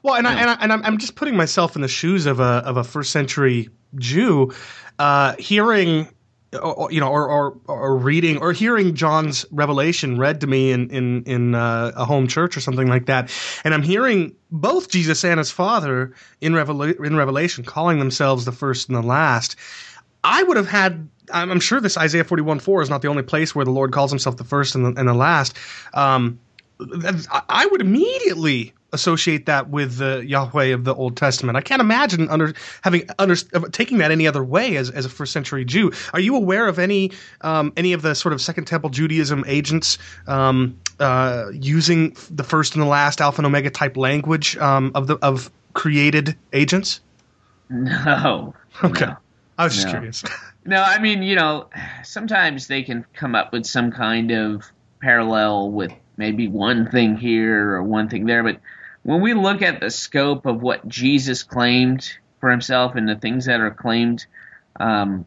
Well, and I, and, I, and I'm, I'm just putting myself in the shoes of a of a first century Jew, uh, hearing, or, you know, or, or or reading or hearing John's revelation read to me in in in uh, a home church or something like that, and I'm hearing both Jesus and his Father in in Revelation calling themselves the first and the last. I would have had. I'm sure this Isaiah 41 4 is not the only place where the Lord calls himself the first and the, and the last. Um, I would immediately associate that with the Yahweh of the Old Testament. I can't imagine under having under taking that any other way as, as a first century Jew. Are you aware of any um, any of the sort of Second Temple Judaism agents um, uh, using the first and the last Alpha and Omega type language um, of the of created agents? no. Okay, No. I was just No. curious. (laughs) No, I mean, you know, sometimes they can come up with some kind of parallel with maybe one thing here or one thing there, but when we look at the scope of what Jesus claimed for himself and the things that are claimed um,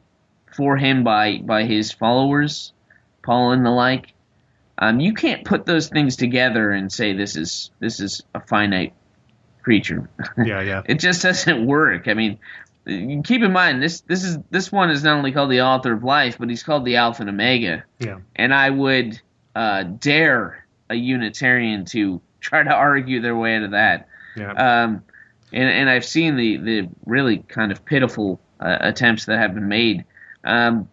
for him by by his followers, Paul and the like, um, you can't put those things together and say this is this is a finite creature. (laughs) yeah, yeah, it just doesn't work. I mean, keep in mind this this is this one is not only called the author of life, but he's called the Alpha and Omega. yeah. And I would uh, dare a Unitarian to (laughs) try to argue their way out of that. Yeah. Um, and and I've seen the the really kind of pitiful uh, attempts that have been made. Um,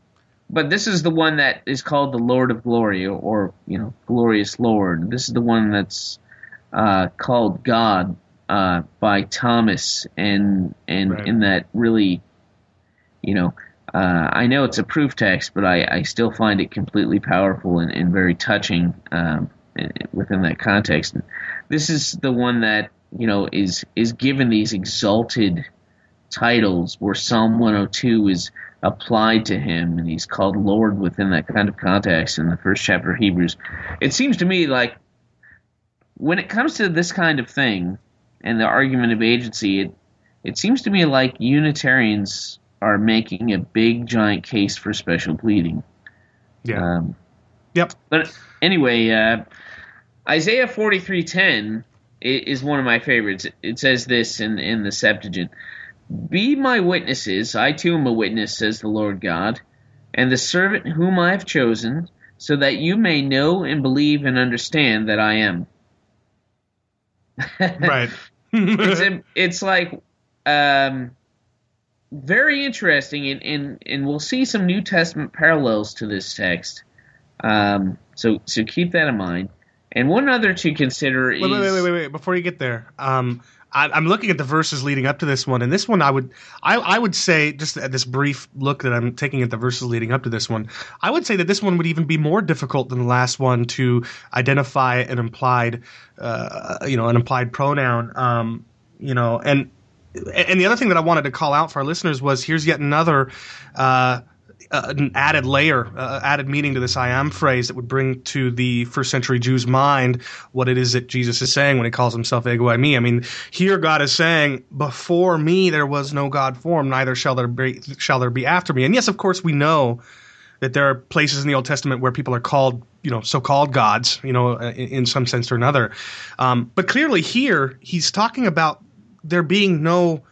but this is the one that is called the Lord of Glory, or, or you know, glorious Lord. This is the one that's uh, called God uh, by Thomas, and and Right. in that really, you know, uh, I know it's a proof text, but I, I still find it completely powerful and, and very touching um, within that context. And this is the one that you know is is given these exalted titles where Psalm 102 is applied to him and he's called Lord within that kind of context in the first chapter of Hebrews. It seems to me like when it comes to this kind of thing and the argument of agency, it it seems to me like Unitarians are making a big giant case for special pleading. Yeah. Um, Yep. but anyway, uh, Isaiah forty three ten is one of my favorites. It says this in in the Septuagint: "Be my witnesses; I too am a witness," says the Lord God, "and the servant whom I have chosen, so that you may know and believe and understand that I am." (laughs) Right. it's (laughs) it's like um, very interesting, and, and and we'll see some New Testament parallels to this text. Um, so so keep that in mind. And one other to consider is Wait, wait, wait, wait, wait, wait. Before you get there, um, I, I'm looking at the verses leading up to this one, and this one I would, I, I would say, just at this brief look that I'm taking at the verses leading up to this one, I would say that this one would even be more difficult than the last one to identify an implied, uh, you know, an implied pronoun, um, you know, and and the other thing that I wanted to call out for our listeners was here's yet another. Uh, uh, an added layer, uh, added meaning to this I am phrase that would bring to the first century Jew's mind what it is that Jesus is saying when he calls himself ego eimi. I mean, here God is saying, before me there was no God form, neither shall there be, shall there be after me. And yes, of course, we know that there are places in the Old Testament where people are called, you know, so-called gods, you know, in, in some sense or another. Um, but clearly here, he's talking about there being no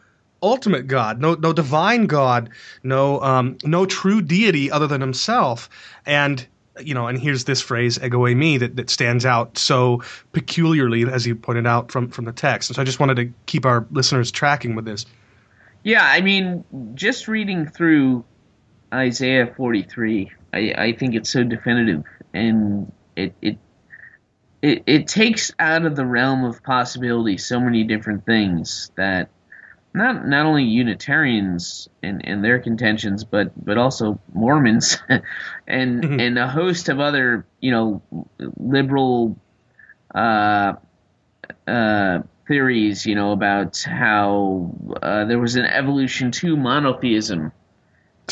ultimate God, no no divine God, no um, no true deity other than himself. And you know, and here's this phrase "ego eimi" that that stands out so peculiarly, as you pointed out from from the text. And so I just wanted to keep our listeners tracking with this. Yeah, I mean, just reading through Isaiah 43, I, I think it's so definitive, and it, it it it takes out of the realm of possibility so many different things that not not only Unitarians and, and their contentions, but but also Mormons (laughs) and Mhm. and a host of other you know liberal uh, uh, theories, you know, about how uh, there was an evolution to monotheism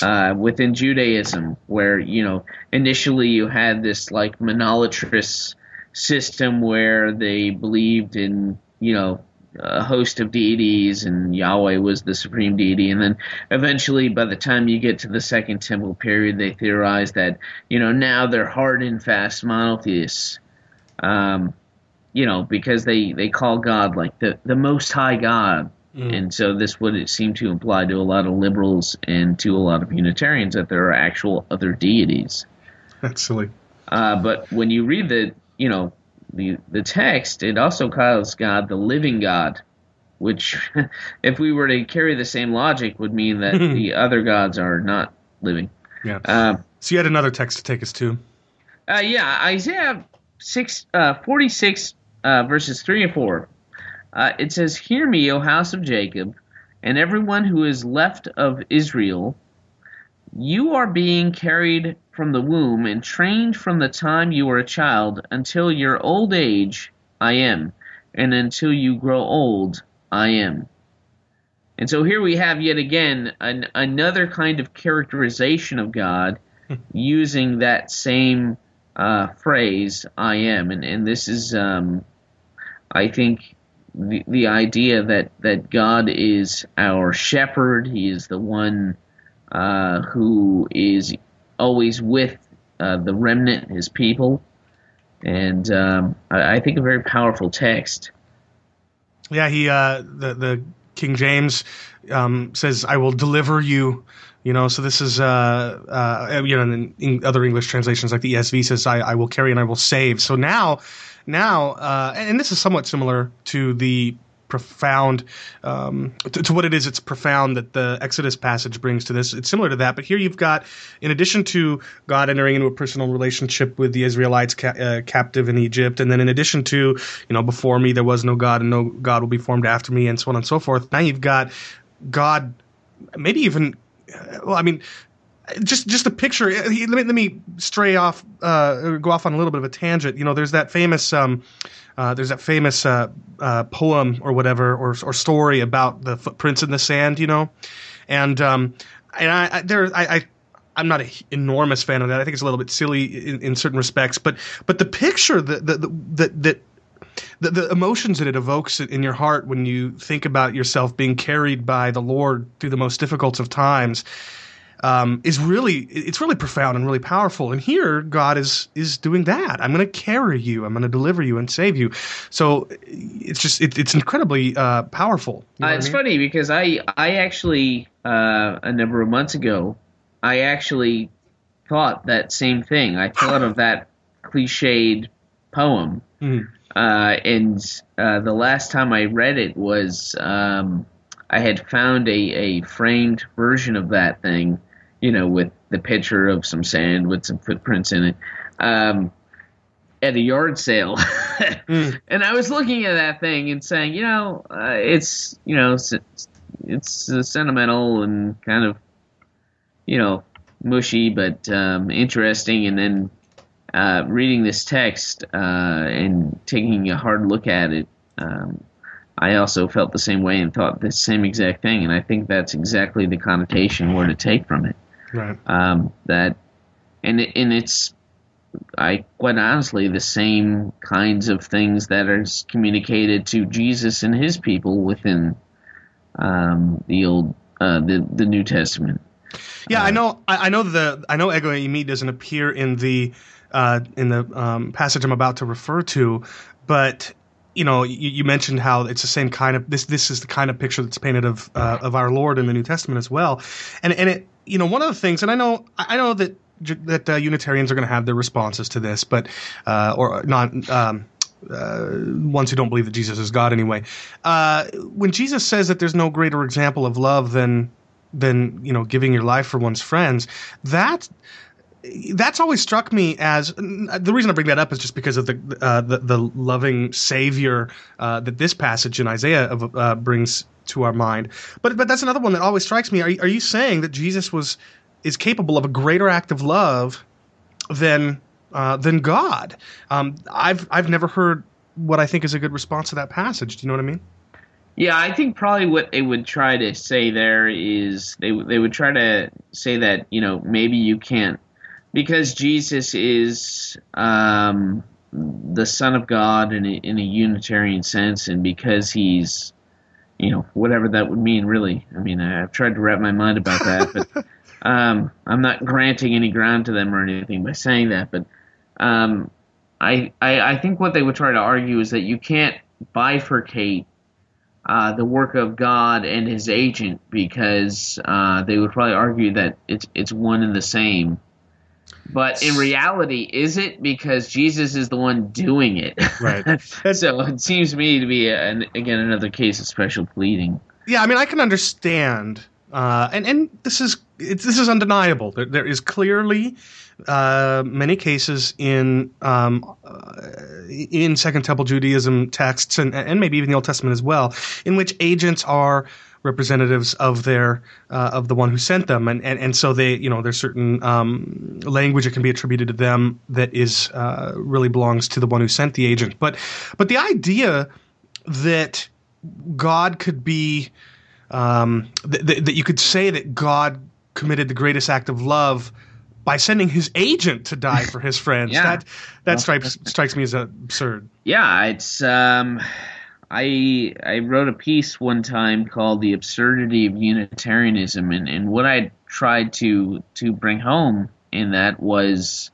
uh, within Judaism, where you know initially you had this like monolatrous system where they believed in you know a host of deities, and Yahweh was the supreme deity. And then eventually, by the time you get to the Second Temple period, they theorize that you know now they're hard and fast monotheists. Um, you know, because they, they call God like the, the most high God. And so this would seem to imply to a lot of liberals and to a lot of Unitarians that there are actual other deities. (laughs) That's silly. Uh, but when you read the, you know, the the text, it also calls God the living God, which, (laughs) if we were to carry the same logic, would mean that the other gods are not living. Yeah. Uh, so you had another text to take us to. uh, yeah, Isaiah six uh, forty six uh, verses three and four. Uh, it says, "Hear me, O house of Jacob, and everyone who is left of Israel. You are being carried from the womb and trained from the time you were a child until your old age. I am, and until you grow old, I am." And so here we have yet again an, another kind of characterization of God using that same uh, phrase, I am. And, and this is, um, I think, the, the idea that, that God is our shepherd. He is the one uh, who is always with uh, the remnant, his people. And um, I, I think a very powerful text. Yeah, he uh, the the King James um, says, "I will deliver you." You know, so this is uh, uh, you know, in, in other English translations like the ESV says, I, "I will carry and I will save." So now, now, uh, and, and this is somewhat similar to the profound um, to, to what it is. It's profound that the Exodus passage brings to this. It's similar to that, but here you've got, in addition to God entering into a personal relationship with the Israelites ca- uh, captive in Egypt, and then in addition to, you know, before me there was no God, and no God will be formed after me, and so on and so forth. Now you've got God, maybe even, uh, well, I mean, just just a picture. uh, Let me let me stray off, uh, go off on a little bit of a tangent. You know, there's that famous, um, uh, there's that famous uh, uh, poem or whatever, or or story about the footprints in the sand. You know, and um, and I, I there I. I I'm not an enormous fan of that. I think it's a little bit silly in, in certain respects, but but the picture that that that the, the emotions that it evokes in your heart when you think about yourself being carried by the Lord through the most difficult of times um, is really it's really profound and really powerful. And here God is is doing that. I'm going to carry you. I'm going to deliver you and save you. So it's just it, it's incredibly uh, powerful. You know Uh, it's I mean? funny because I I actually uh, a number of months ago I actually thought that same thing. I thought of that cliched poem, Mhm. uh, and uh, the last time I read it was um, I had found a, a framed version of that thing, you know, with the picture of some sand with some footprints in it. Um, at a yard sale, (laughs) and I was looking at that thing and saying, you know, uh, it's you know, it's, it's uh, sentimental and kind of, you know, mushy but um, interesting. And then uh, reading this text uh, and taking a hard look at it, um, I also felt the same way and thought the same exact thing. And I think that's exactly the connotation we're to take from it. Right. Um, that, and it, and it's, I quite honestly the same kinds of things that are communicated to Jesus and his people within um, the old uh, the the New Testament. Yeah, I know. I, I know the. I know ego eimi doesn't appear in the uh, in the um, passage I'm about to refer to, but you know, you, you mentioned how it's the same kind of this. This is the kind of picture that's painted of uh, of our Lord in the New Testament as well, and and it. You know, one of the things, and I know, I know that that uh, Unitarians are going to have their responses to this, but uh, or not. Um, uh, ones who don't believe that Jesus is God anyway. Uh, when Jesus says that there's no greater example of love than than you know giving your life for one's friends, that that's always struck me as the reason I bring that up is just because of the uh, the, the loving Savior uh, that this passage in Isaiah uh, brings to our mind. But but that's another one that always strikes me. Are are you saying that Jesus was is capable of a greater act of love than uh, than God? Um, I've I've never heard what I think is a good response to that passage. Do you know what I mean? Yeah, I think probably what they would try to say there is they they would try to say that you know maybe you can't because Jesus is um, the Son of God in a, in a Unitarian sense, and because he's, you know, whatever that would mean, really. I mean, I've tried to wrap my mind about that, but (laughs) um, I'm not granting any ground to them or anything by saying that. But um, I, I, I think what they would try to argue is that you can't bifurcate uh, the work of God and His agent because uh, they would probably argue that it's it's one and the same. But in reality, is it because Jesus is the one doing it? Right. (laughs) so it seems to me to be an, again another case of special pleading. Yeah, I mean, I can understand, uh, and and this is it's, this is undeniable. There, there is clearly uh, many cases in um, uh, in Second Temple Judaism texts, and and maybe even the Old Testament as well, in which agents are representatives of their uh, of the one who sent them, and, and and so they you know there's certain um, language that can be attributed to them that is uh, really belongs to the one who sent the agent. But but the idea that God could be um, th- th- that you could say that God committed the greatest act of love by sending his agent to die for his friends. (laughs) Yeah. That that strikes strikes me as absurd. Yeah, it's um, I I wrote a piece one time called "The Absurdity of Unitarianism," and, and what I tried to to bring home in that was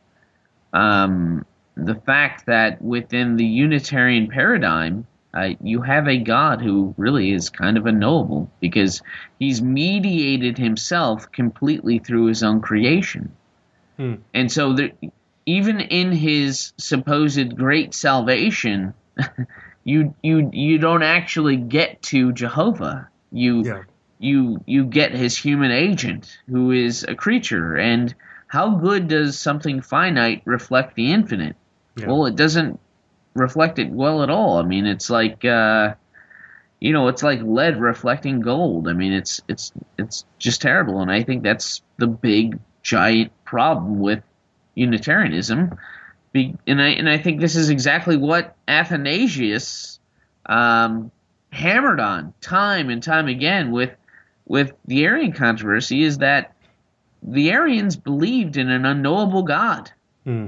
um, the fact that within the Unitarian paradigm, uh, you have a God who really is kind of unknowable because he's mediated himself completely through his own creation. Hmm. And so, there, even in his supposed great salvation, (laughs) you you you don't actually get to Jehovah. You Yeah. you you get his human agent, who is a creature. And how good does something finite reflect the infinite? Yeah. Well, it doesn't reflect it well at all. I mean, it's like uh, you know, it's like lead reflecting gold. I mean, it's it's it's just terrible, and I think that's the big giant problem with Unitarianism. Be, and I and I think this is exactly what Athanasius um, hammered on time and time again with with the Arian controversy is that the Arians believed in an unknowable God. Hmm.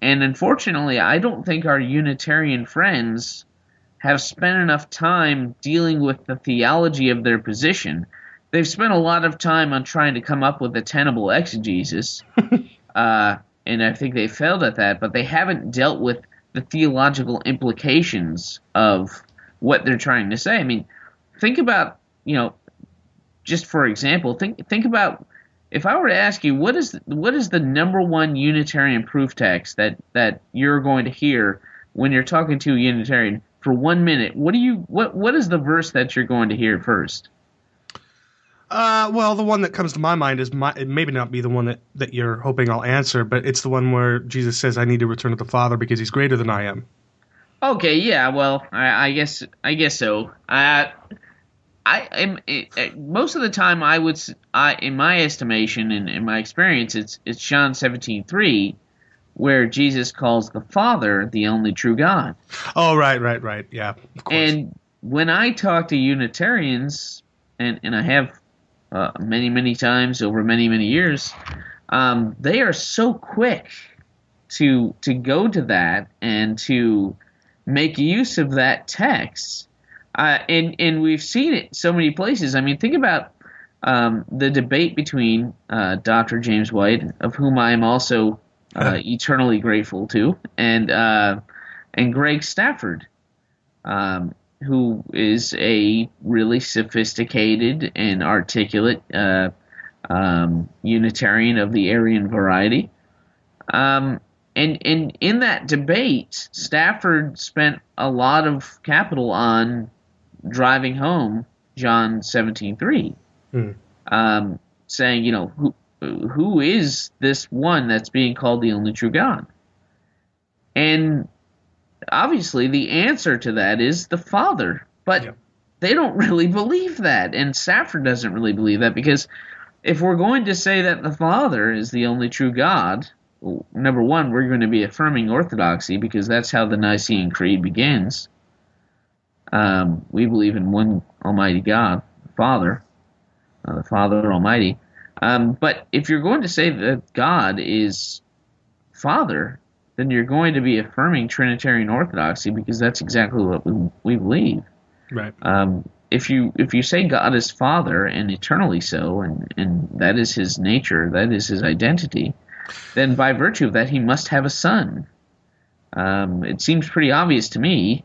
And unfortunately, I don't think our Unitarian friends have spent enough time dealing with the theology of their position. They've spent a lot of time on trying to come up with a tenable exegesis, (laughs) uh, and I think they failed at that, but they haven't dealt with the theological implications of what they're trying to say. I mean, think about, you know, just for example, think think about if I were to ask you what is what is the number one Unitarian proof text that that you're going to hear when you're talking to a Unitarian for one minute, what do you what what is the verse that you're going to hear first? Uh, well, the one that comes to my mind is my, it maybe not be the one that, that you're hoping I'll answer, but it's the one where Jesus says, "I need to return to the Father because He's greater than I am." Okay, yeah, well, I, I guess I guess so. I I am it, most of the time I would I in my estimation and in my experience it's it's John seventeen three where Jesus calls the Father the only true God. Oh, right, right, right. Yeah, of course. And when I talk to Unitarians, and, and I have uh, many, many times over many, many years, um, they are so quick to to go to that and to make use of that text. Uh, and and we've seen it so many places. I mean, think about um, the debate between uh, Dr. James White, of whom I am also uh, eternally grateful to, and uh, and Greg Stafford, um, who is a really sophisticated and articulate uh, um, Unitarian of the Arian variety. Um, and, and in that debate, Stafford spent a lot of capital on driving home John seventeen three, Hmm. um, saying, you know, who who is this one that's being called the only true God? And obviously, the answer to that is the Father. But Yep. they don't (laughs) really believe that, and Stafford doesn't really believe that because if we're going to say that the Father is the only true God, number one, we're going to be affirming orthodoxy because that's how the Nicene Creed begins. Um, we believe in one Almighty God, the Father, uh, the Father Almighty. Um, but if you're going to say that God is Father, then you're going to be affirming Trinitarian orthodoxy because that's exactly what we, we believe. Right. Um, if you if you say God is Father and eternally so, and and that is His nature, that is His identity, then by virtue of that, He must have a Son. Um, it seems pretty obvious to me,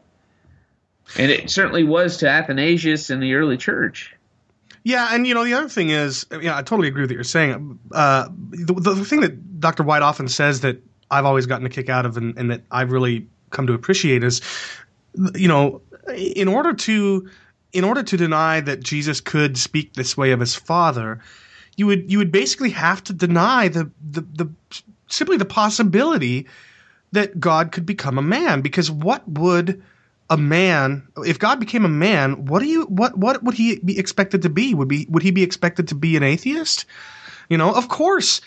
and it certainly was to Athanasius in the early church. Yeah, and you know the other thing is, yeah, I totally agree with what you're saying. Uh, the, the thing that Dr. White often says that I've always gotten a kick out of, and, and that I've really come to appreciate is, you know, in order to in order to deny that Jesus could speak this way of his Father, you would you would basically have to deny the the, the simply the possibility that God could become a man, because what would a man if god became a man what do you what what would he be expected to be? Would be would he be expected to be an atheist? You know of course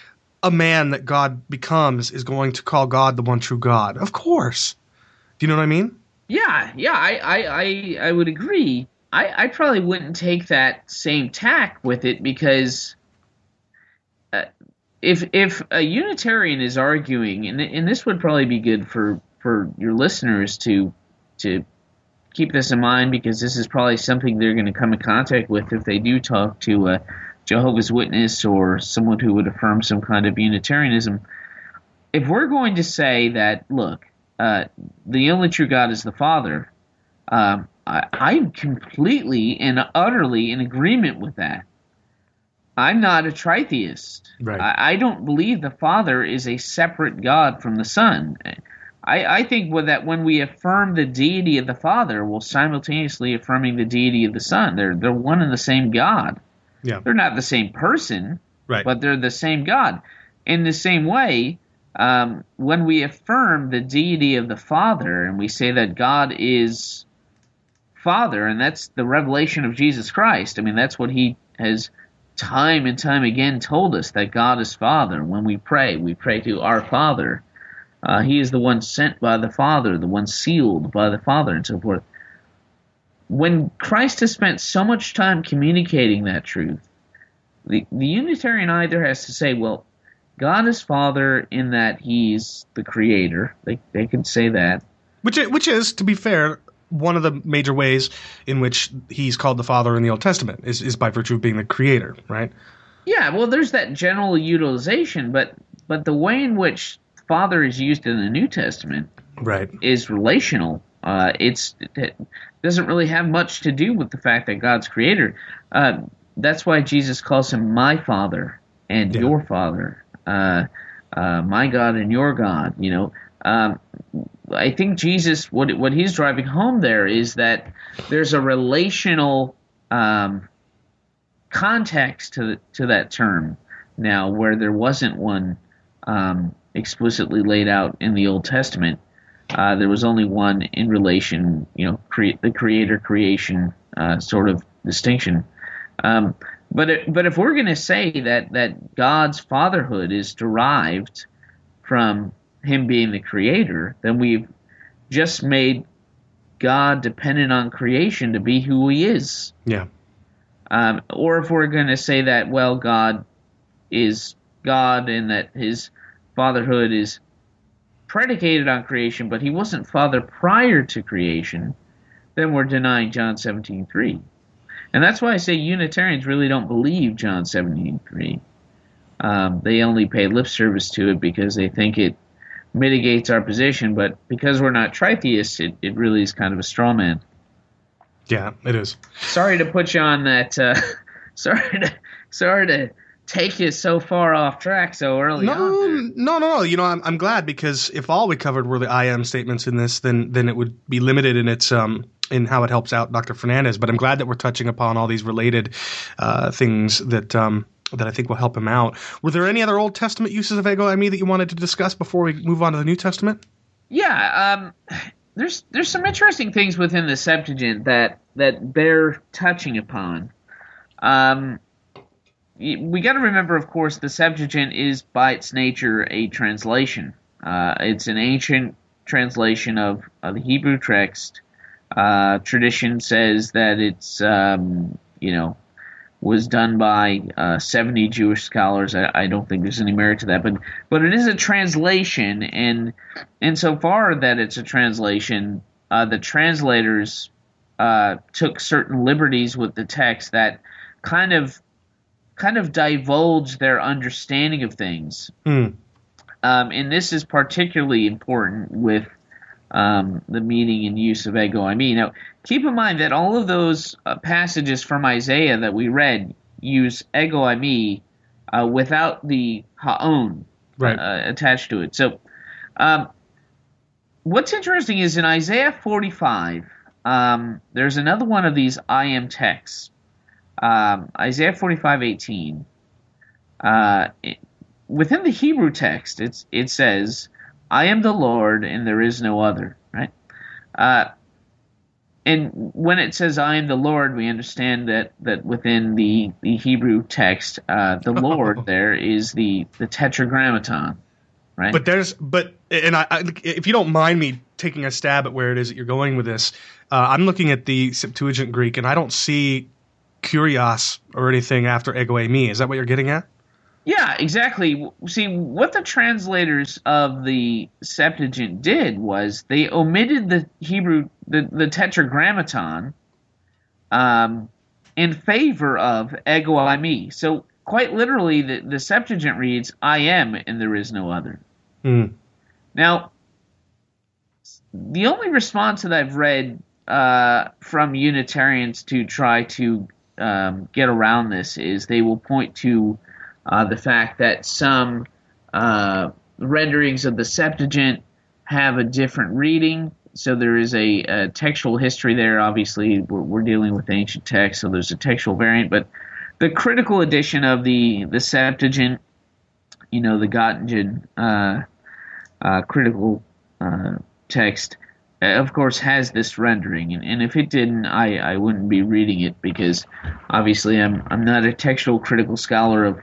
a man that god becomes is going to call god the one true god. Of course. Do you know what i mean? Yeah, yeah, I, I, I, I would agree. I, I probably wouldn't take that same tack with it because uh, if if a Unitarian is arguing, and and this would probably be good for for your listeners to to keep this in mind because this is probably something they're going to come in contact with if they do talk to a Jehovah's Witness or someone who would affirm some kind of Unitarianism. If we're going to say that, look, uh, the only true God is the Father, um, I, I'm completely and utterly in agreement with that. I'm not a tritheist. Right. I, I don't believe the Father is a separate God from the Son. I, I think that when we affirm the deity of the Father, we're simultaneously affirming the deity of the Son. They're they're one and the same God. Yeah They're not the same person, right but they're the same God. In the same way, um, when we affirm the deity of the Father and we say that God is Father, and that's the revelation of Jesus Christ. I mean, that's what He has time and time again told us that God is Father. When we pray, we pray to our Father. Uh, he is the one sent by the Father, the one sealed by the Father, and so forth. When Christ has spent so much time communicating that truth, the, the Unitarian either has to say, well, God is Father in that He's the Creator. They, they can say that. which i- which is to be fair one of the major ways in which he's called the father in the old testament is, is by virtue of being the creator right Yeah, well, there's that general utilization, but but the way in which Father is used in the New Testament right is relational. Uh, it's it doesn't really have much to do with the fact that God's creator. Uh, that's why Jesus calls him my Father and Yeah. your Father, uh, uh, my God and your God. You know, um, I think Jesus what what he's driving home there is that there's a relational um, context to to that term now, where there wasn't one um, explicitly laid out in the Old Testament. Uh, there was only one in relation, you know, cre- the creator creation uh, sort of distinction. Um, but it, but if we're going to say that that God's fatherhood is derived from Him being the creator, then we've just made God dependent on creation to be who He is. yeah Um, or if we're going to say that, well, God is God and that his fatherhood is predicated on creation, but he wasn't father prior to creation, then we're denying John 17.3. And that's why I say Unitarians really don't believe John 17.3. Um, they only pay lip service to it because they think it mitigates our position, but because we're not tritheists, it, it really is kind of a straw man yeah it is sorry to put you on that. Uh, (laughs) sorry to sorry to take you so far off track so early no, on. no, no, no. You know, I'm, I'm glad because if all we covered were the I am statements in this, then then it would be limited in its um in how it helps out Dr. Fernandes. But I'm glad that we're touching upon all these related uh, things that um that I think will help him out. Were there any other Old Testament uses of ego eimi that you wanted to discuss before we move on to the New Testament? Yeah, um, there's there's some interesting things within the Septuagint that that bear touching upon. Um, we got to remember, of course, the Septuagint is by its nature a translation. Uh, it's an ancient translation of, of the Hebrew text. Uh, tradition says that it's um, you know was done by uh, 70 Jewish scholars. I, I, don't think there's any merit to that, but but it is a translation, and insofar that it's a translation, uh, the translators uh, took certain liberties with the text that kind of kind of divulge their understanding of things. Hmm. Um, and this is particularly important with um, the meaning and use of ego eimi. Now, keep in mind that all of those uh, passages from Isaiah that we read use ego eimi uh, without the haon Right. uh, attached to it. So, um, what's interesting is in Isaiah 45, um, there's another one of these I am texts. Um, Isaiah 45, 18. Uh, it- within the Hebrew text, it's, it says, I am the Lord and there is no other, right? Uh, and when it says I am the Lord, we understand that, that within the, the Hebrew text, uh, the (laughs) Lord there is the, the tetragrammaton, right? But there's, but, and I, I, if you don't mind me taking a stab at where it is that you're going with this, uh, I'm looking at the Septuagint Greek and I don't see kurios or anything after ego eimi. Is that what you're getting at? Yeah, exactly. See, what the translators of the Septuagint did was they omitted the Hebrew, the, the Tetragrammaton, um, in favor of ego eimi. So, quite literally, the, the Septuagint reads, I am, and there is no other. Hmm. Now, the only response that I've read uh, from Unitarians to try to um, get around this is they will point to uh, the fact that some uh, renderings of the Septuagint have a different reading. So there is a, a textual history there. Obviously, we're, we're dealing with ancient text, so there's a textual variant. But the critical edition of the the Septuagint, you know, the Göttingen uh, uh, critical uh, text, of course, has this rendering. And, and if it didn't, I, I wouldn't be reading it because obviously I'm I'm not a textual critical scholar of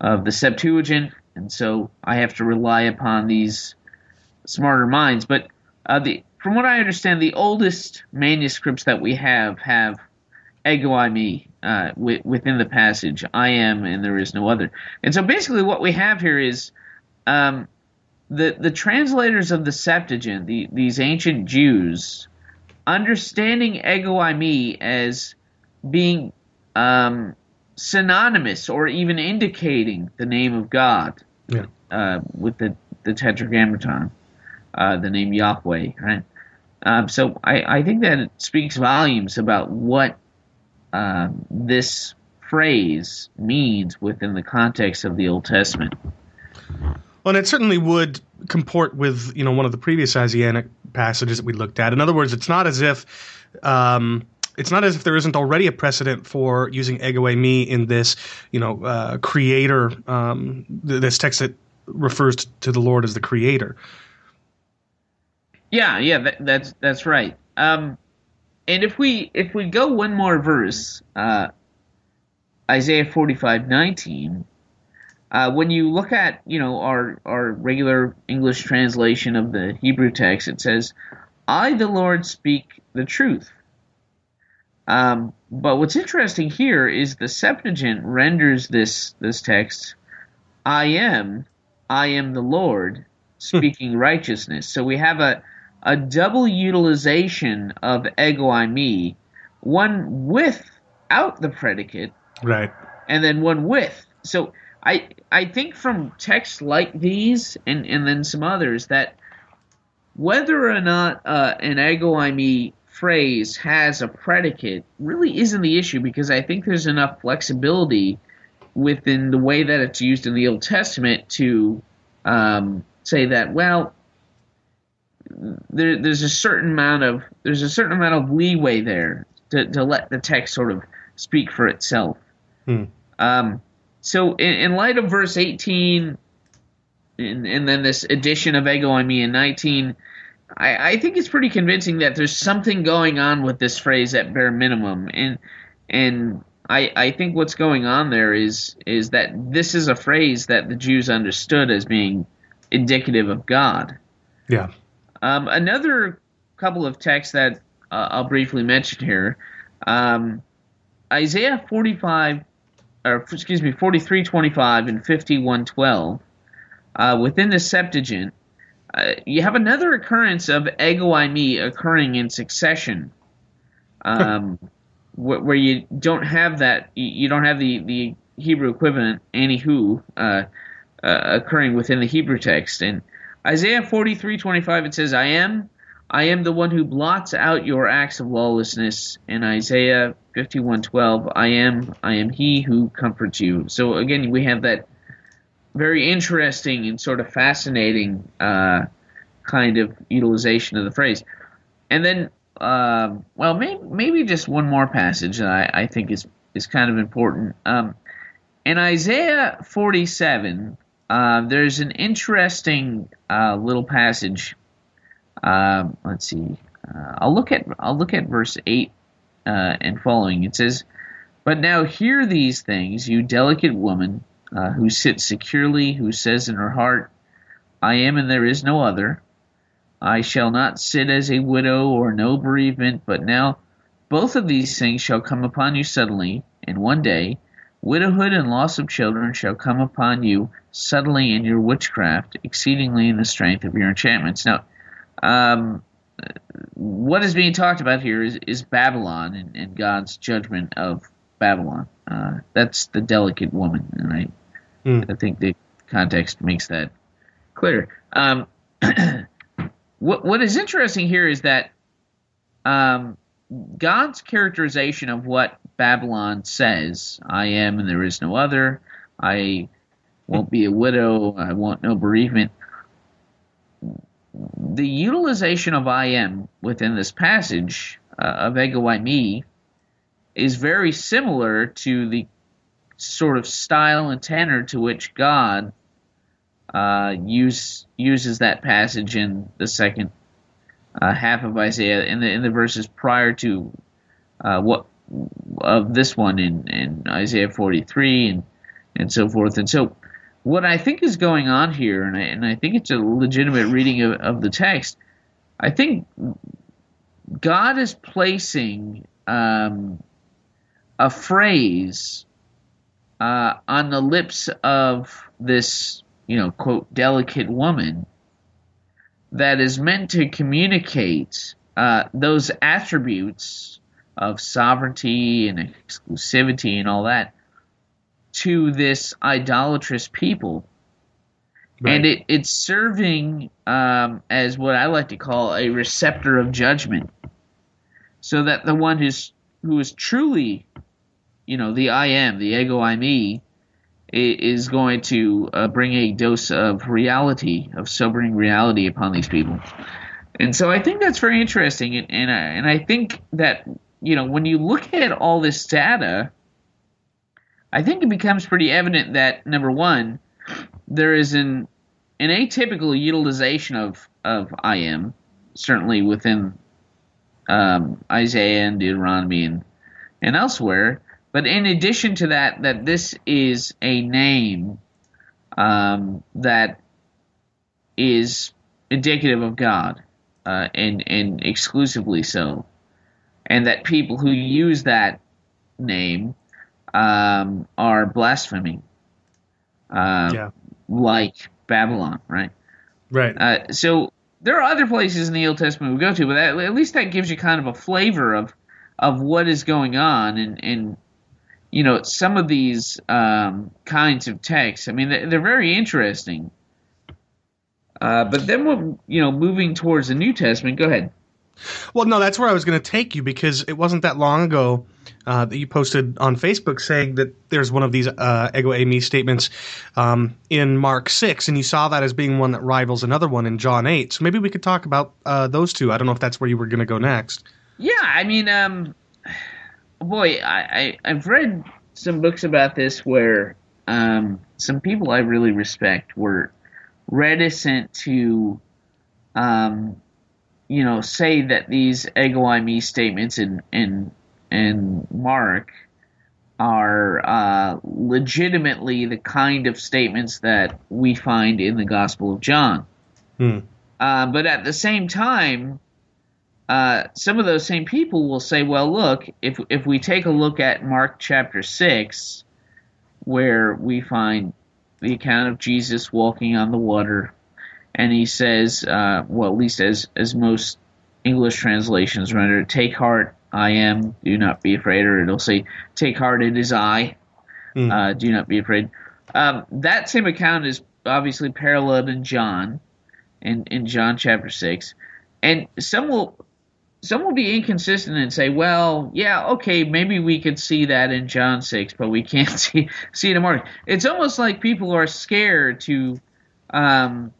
of the Septuagint, and so I have to rely upon these smarter minds. But uh, the from what I understand, the oldest manuscripts that we have have ego eimi uh, wi- within the passage. I am, and there is no other. And so basically, what we have here is um, the the translators of the Septuagint, the, these ancient Jews, understanding ego eimi as being um, synonymous or even indicating the name of God Yeah. uh, with the, the Tetragrammaton, uh, the name Yahweh, right? Um, so I, I think that it speaks volumes about what um, this phrase means within the context of the Old Testament. Well, and it certainly would comport with you know one of the previous Isaianic passages that we looked at. In other words, it's not as if um, it's not as if there isn't already a precedent for using ego eimi in this you know uh, creator um, th- this text that refers to the Lord as the creator. Yeah, yeah, that, that's that's right. Um, and if we if we go one more verse, uh, Isaiah forty five nineteen, uh, when you look at you know our our regular English translation of the Hebrew text, it says, "I the Lord speak the truth." Um, but what's interesting here is the Septuagint renders this this text, "I am, I am the Lord speaking righteousness." So we have a a double utilization of ego eimi, one without the predicate Right. and then one with. So I I think from texts like these and, and then some others that whether or not uh, an ego eimi phrase has a predicate really isn't the issue because I think there's enough flexibility within the way that it's used in the Old Testament to um, say that well there, there's a certain amount of there's a certain amount of leeway there to, to let the text sort of speak for itself. Hmm. Um, so in, in light of verse 18 and, and then this addition of ego eimi in 19 I, I think it's pretty convincing that there's something going on with this phrase at bare minimum and and I, I think what's going on there is is that this is a phrase that the Jews understood as being indicative of God. Yeah. Um, another couple of texts that uh, I'll briefly mention here. Um, Isaiah 45, or excuse me, 43:25 and 51:12, uh, within the Septuagint, uh, you have another occurrence of ego eimi occurring in succession, um, (laughs) wh- where you don't have that, you don't have the, the Hebrew equivalent anihu uh, uh, occurring within the Hebrew text. And Isaiah 43:25 it says, "I am, I am the one who blots out your acts of lawlessness." And Isaiah 51:12, "I am, I am he who comforts you." So again, we have that very interesting and sort of fascinating uh, kind of utilization of the phrase. And then, um, well, maybe, maybe just one more passage that I, I think is is kind of important. Um, in Isaiah 47, uh, there's an interesting uh, little passage. Um, let's see. Uh, I'll look at I'll look at verse eight uh, and following. It says, "But now hear these things, you delicate woman, uh, who sits securely, who says in her heart, I am and there is no other. I shall not sit as a widow or no bereavement, but now both of these things shall come upon you suddenly, in one day. Widowhood and loss of children shall come upon you suddenly in your witchcraft, exceedingly in the strength of your enchantments. Now, um, what is being talked about here is, is Babylon and, and God's judgment of Babylon. Uh, that's the delicate woman, and I, Hmm. I think the context makes that clear. Um, (clears throat) what what is interesting here is that um, God's characterization of what Babylon says, "I am and there is no other," I won't be a widow, I want no bereavement. The utilization of "I am" within this passage uh, of ego eimi is very similar to the sort of style and tenor to which God uh, use, uses that passage in the second uh, half of Isaiah in the in the verses prior to uh, what of this one in, in Isaiah 43 and and so forth. And so, what I think is going on here, and I, and I think it's a legitimate reading of, of the text. I think God is placing um, a phrase uh, on the lips of this, you know, quote, delicate woman that is meant to communicate uh, those attributes of sovereignty and exclusivity and all that to this idolatrous people. And it, it's serving um, as what I like to call a receptor of judgment, so that the one who's who is truly, you know, the I am, the ego eimi, is going to uh, bring a dose of reality, of sobering reality upon these people. And so I think that's very interesting, and and I, and I think that you know when you look at all this data, I think it becomes pretty evident that number one, there is an an atypical utilization of of I am, certainly within um, Isaiah and Deuteronomy and and elsewhere. But in addition to that, that this is a name um, that is indicative of God, uh, and and exclusively so, and that people who use that name um, are blaspheming, uh, Yeah. like Babylon, right? Right. Uh, so there are other places in the Old Testament we go to, but that, at least that gives you kind of a flavor of of what is going on, and and you know some of these um, kinds of texts. I mean, they're, they're very interesting. Uh, but then we're you know moving towards the New Testament. Go ahead. Well, no, that's where I was going to take you because it wasn't that long ago uh, that you posted on Facebook saying that there's one of these uh, ego eimi statements um, in Mark 6, and you saw that as being one that rivals another one in John 8. So maybe we could talk about uh, those two. I don't know if that's where you were going to go next. Yeah, I mean, um, boy, I, I I've read some books about this where um, some people I really respect were reticent to, um, you know, say that these ego eimi statements in in in Mark are uh, legitimately the kind of statements that we find in the Gospel of John. Hmm. Uh, but at the same time, uh, some of those same people will say, well, look, if if we take a look at Mark chapter six, where we find the account of Jesus walking on the water, and he says, uh, well, at least as as most English translations render, "Take heart, I am. Do not be afraid," or it'll say, "Take heart, it is I. Uh, do not be afraid." Um, that same account is obviously paralleled in John, in in John chapter six, and some will some will be inconsistent and say, well, yeah, okay, maybe we could see that in John 6, but we can't (laughs) see see it in Mark. It's almost like people are scared to um,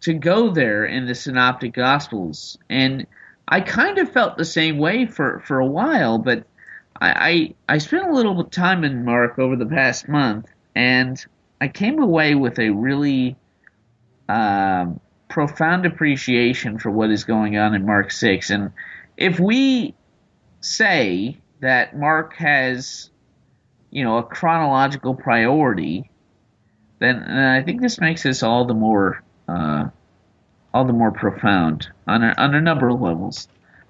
to go there in the synoptic gospels. And I kind of felt the same way for, for a while, but I, I I spent a little time in Mark over the past month and I came away with a really um, profound appreciation for what is going on in Mark 6. And if we say that Mark has, you know, a chronological priority, then, then I think this makes us all the more, uh, all the more profound on a, on a number of levels,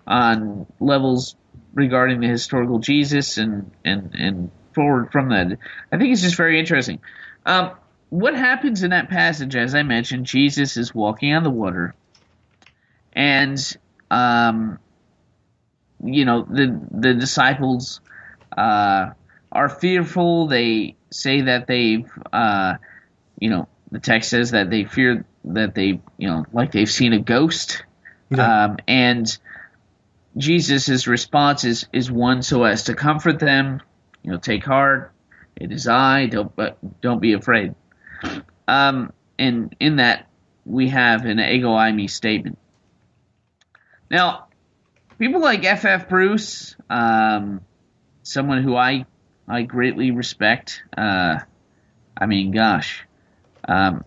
on levels regarding the historical Jesus and and and forward from that. I think it's just very interesting. Um, what happens in that passage, as I mentioned, Jesus is walking on the water, and um, you know the the disciples uh, are fearful. They say that they've uh, you know the text says that they fear that they you know like they've seen a ghost, Yeah. um, and Jesus' response is is one so as to comfort them. You know, take heart. It is I. Don't but don't be afraid. Um, and in that we have an ego eimi statement. Now, people like F. F. Bruce, um, someone who I I greatly respect. Uh, I mean, gosh, um,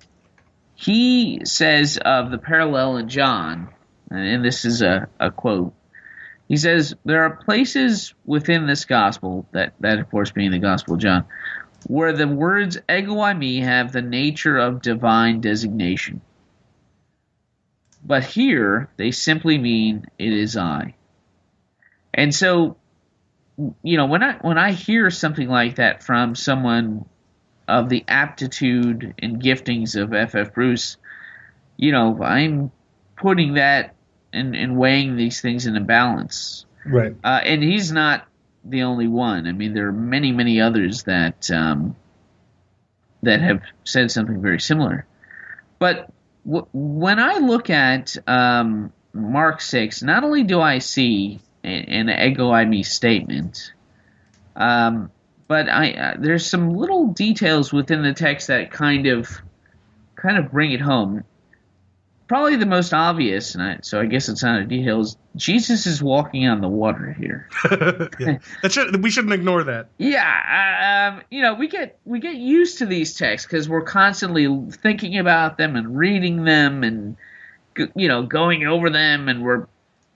he says of the parallel in John, and this is a, a quote. He says there are places within this gospel that that of course being the gospel of John, where the words ego eimi have the nature of divine designation. But here they simply mean it is I. And so you know, when I when I hear something like that from someone of the aptitude and giftings of F. F. Bruce, you know, I'm putting that and, and weighing these things in a balance. Right. Uh, and he's not the only one. I mean, there are many, many others that um, that have said something very similar. But w- when I look at um, Mark six, not only do I see an ego eimi statement, um, but I uh, there's some little details within the text that kind of kind of bring it home. Probably the most obvious, and I, so I guess it's not a detail. Is Jesus is walking on the water here. (laughs) yeah. That should, we shouldn't ignore that. Yeah, um, you know, we get we get used to these texts because we're constantly thinking about them and reading them and you know going over them, and we're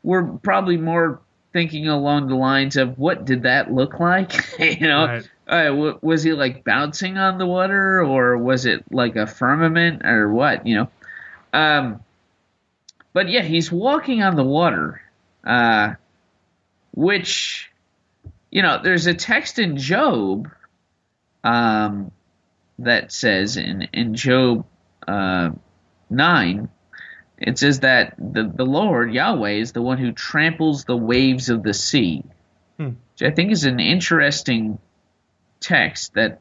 we're probably more thinking along the lines of what did that look like? (laughs) you know, Right. uh, w- was he like bouncing on the water, or was it like a firmament, or what? You know, um, but yeah, he's walking on the water, uh, which you know, there's a text in Job um, that says in in Job uh, nine, it says that the the Lord Yahweh is the one who tramples the waves of the sea, Hmm. which I think is an interesting text that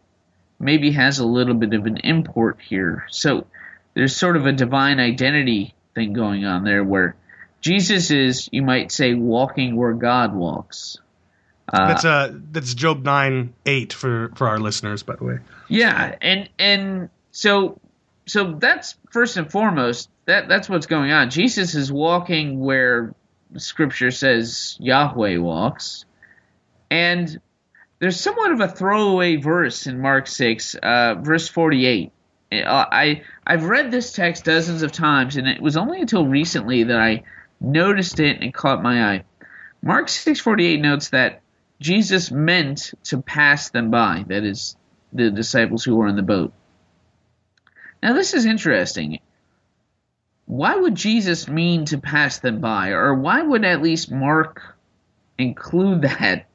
maybe has a little bit of an import here. So there's sort of a divine identity thing going on there where Jesus is, you might say, walking where God walks. Uh, That's uh that's Job nine eight for for our listeners, by the way. Yeah, and and so so that's first and foremost that that's what's going on. Jesus is walking where Scripture says Yahweh walks, and there's somewhat of a throwaway verse in Mark six, uh, verse forty eight. I I've read this text dozens of times, and it was only until recently that I noticed it and caught my eye. Mark six forty eight notes that Jesus meant to pass them by. That is, the disciples who were in the boat. Now, this is interesting. Why would Jesus mean to pass them by, or why would at least Mark include (laughs) that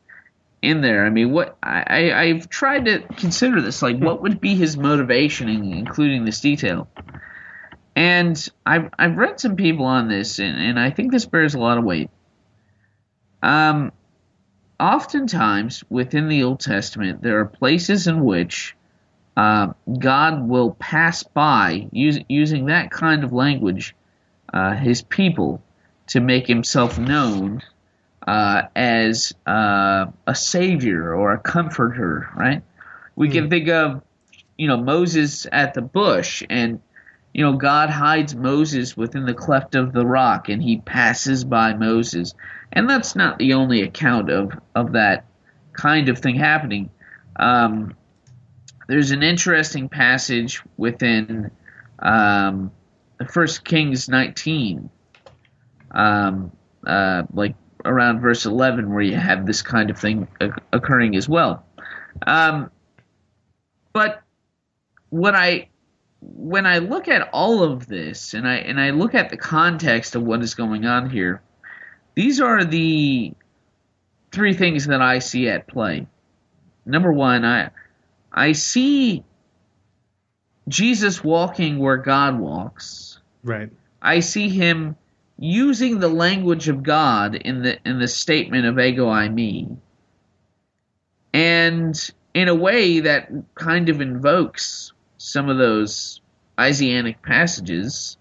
in there? I mean, what I, I I've tried to consider this, like, what would be his motivation in including this detail? And I've I've read some people on this, and, and I think this bears a lot of weight. Um, oftentimes within the Old Testament, there are places in which uh, God will pass by use, using that kind of language, uh, His people, to make Himself known uh, as uh, a savior or a comforter. Right? We can think of, you know, Moses at the bush and you know, God hides Moses within the cleft of the rock and he passes by Moses. And that's not the only account of, of that kind of thing happening. Um, there's an interesting passage within um, First Kings 19, um, uh, like around verse 11, where you have this kind of thing occurring as well. Um, but what I when I look at all of this and I and I look at the context of what is going on here, these are the three things that I see at play. Number one, I I see Jesus walking where God walks. Right. I see him using the language of God in the in the statement of ego eimi. And in a way that kind of invokes some of those Isaianic passages.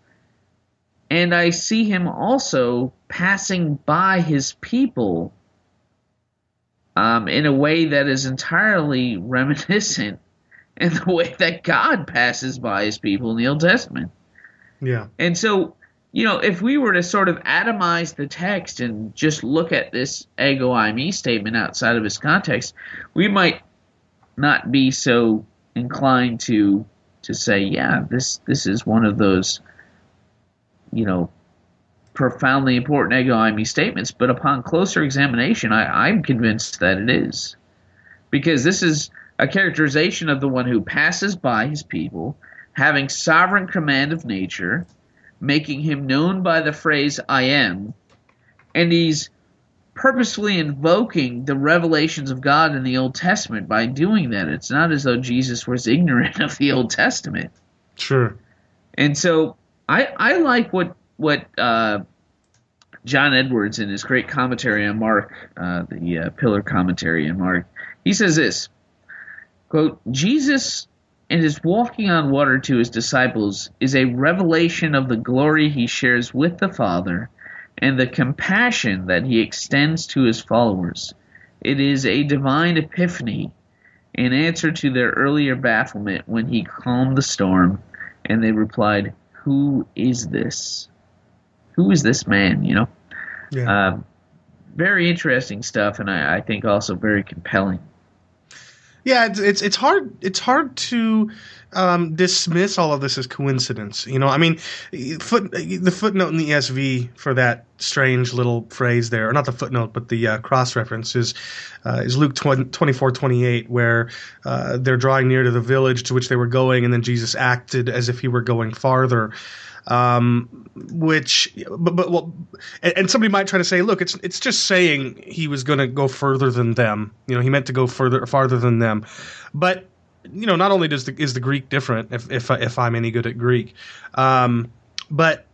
And I see him also passing by his people um, in a way that is entirely reminiscent in the way that God passes by his people in the Old Testament. Yeah. And so, you know, if we were to sort of atomize the text and just look at this ego eimi statement outside of its context, we might not be so inclined to to say, yeah, this this is one of those, you know, profoundly important ego eimi statements. But upon closer examination, I, I'm convinced that it is, because this is a characterization of the one who passes by his people, having sovereign command of nature, making him known by the phrase "I am," and he's purposefully invoking the revelations of God in the Old Testament by doing that. It's not as though Jesus was ignorant (laughs) of the Old Testament. Sure. And so I I like what what uh, John Edwards in his great commentary on Mark, uh, the uh, pillar commentary on Mark, he says this quote Jesus and his walking on water to his disciples is a revelation of the glory he shares with the Father and the compassion that he extends to his followers. It is a divine epiphany in answer to their earlier bafflement when he calmed the storm, and they replied, Who is this? Who is this man? You know? Yeah. Uh, very interesting stuff, and I, I think also very compelling. Yeah, it's, it's it's hard it's hard to um, dismiss all of this as coincidence. You know, I mean, foot the footnote in the ESV for that strange little phrase there, or not the footnote, but the uh, cross reference is uh, is Luke 20, 24, 28, where uh, they're drawing near to the village to which they were going, and then Jesus acted as if he were going farther um, which but, but well, and, somebody might try to say, look, it's it's just saying he was going to go further than them. You know, he meant to go further farther than them, but you know, not only does the is the Greek different, if if if I'm any good at Greek, um, but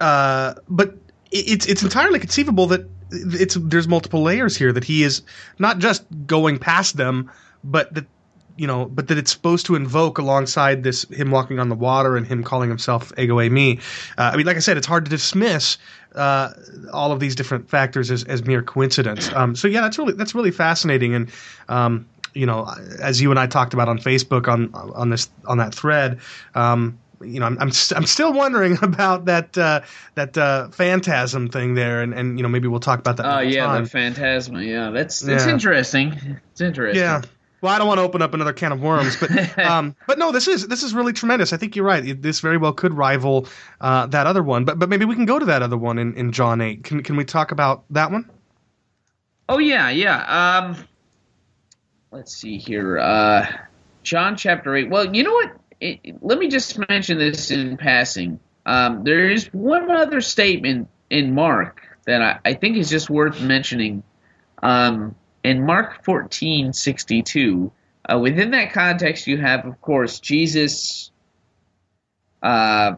uh, but it's it's entirely conceivable that it's there's multiple layers here that he is not just going past them, but that you know, but that it's supposed to invoke alongside this him walking on the water and him calling himself ego eimi. Uh, I mean, like I said, it's hard to dismiss uh, all of these different factors as, as mere coincidence. Um, so yeah, that's really that's really fascinating. And um, you know, as you and I talked about on Facebook on on this on that thread. Um, you know, I'm I'm, st- I'm, still wondering (laughs) about that uh, that uh, phantasm thing there, and, and you know maybe we'll talk about that. Oh yeah, time. the phantasma. Yeah, that's that's yeah. interesting. It's interesting. Yeah. Well, I don't want to open up another can of worms, but (laughs) um, but no, this is this is really tremendous. I think you're right. This very well could rival uh, that other one, but but maybe we can go to that other one in, in John eight. Can can we talk about that one? Oh yeah, yeah. Um, let's see here. Uh, John chapter eight. Well, you know what? It, let me just mention this in passing. um, there is one other statement in Mark that I, I think is just worth mentioning. Um, in Mark fourteen sixty two, uh, within that context, you have, of course, Jesus. Uh,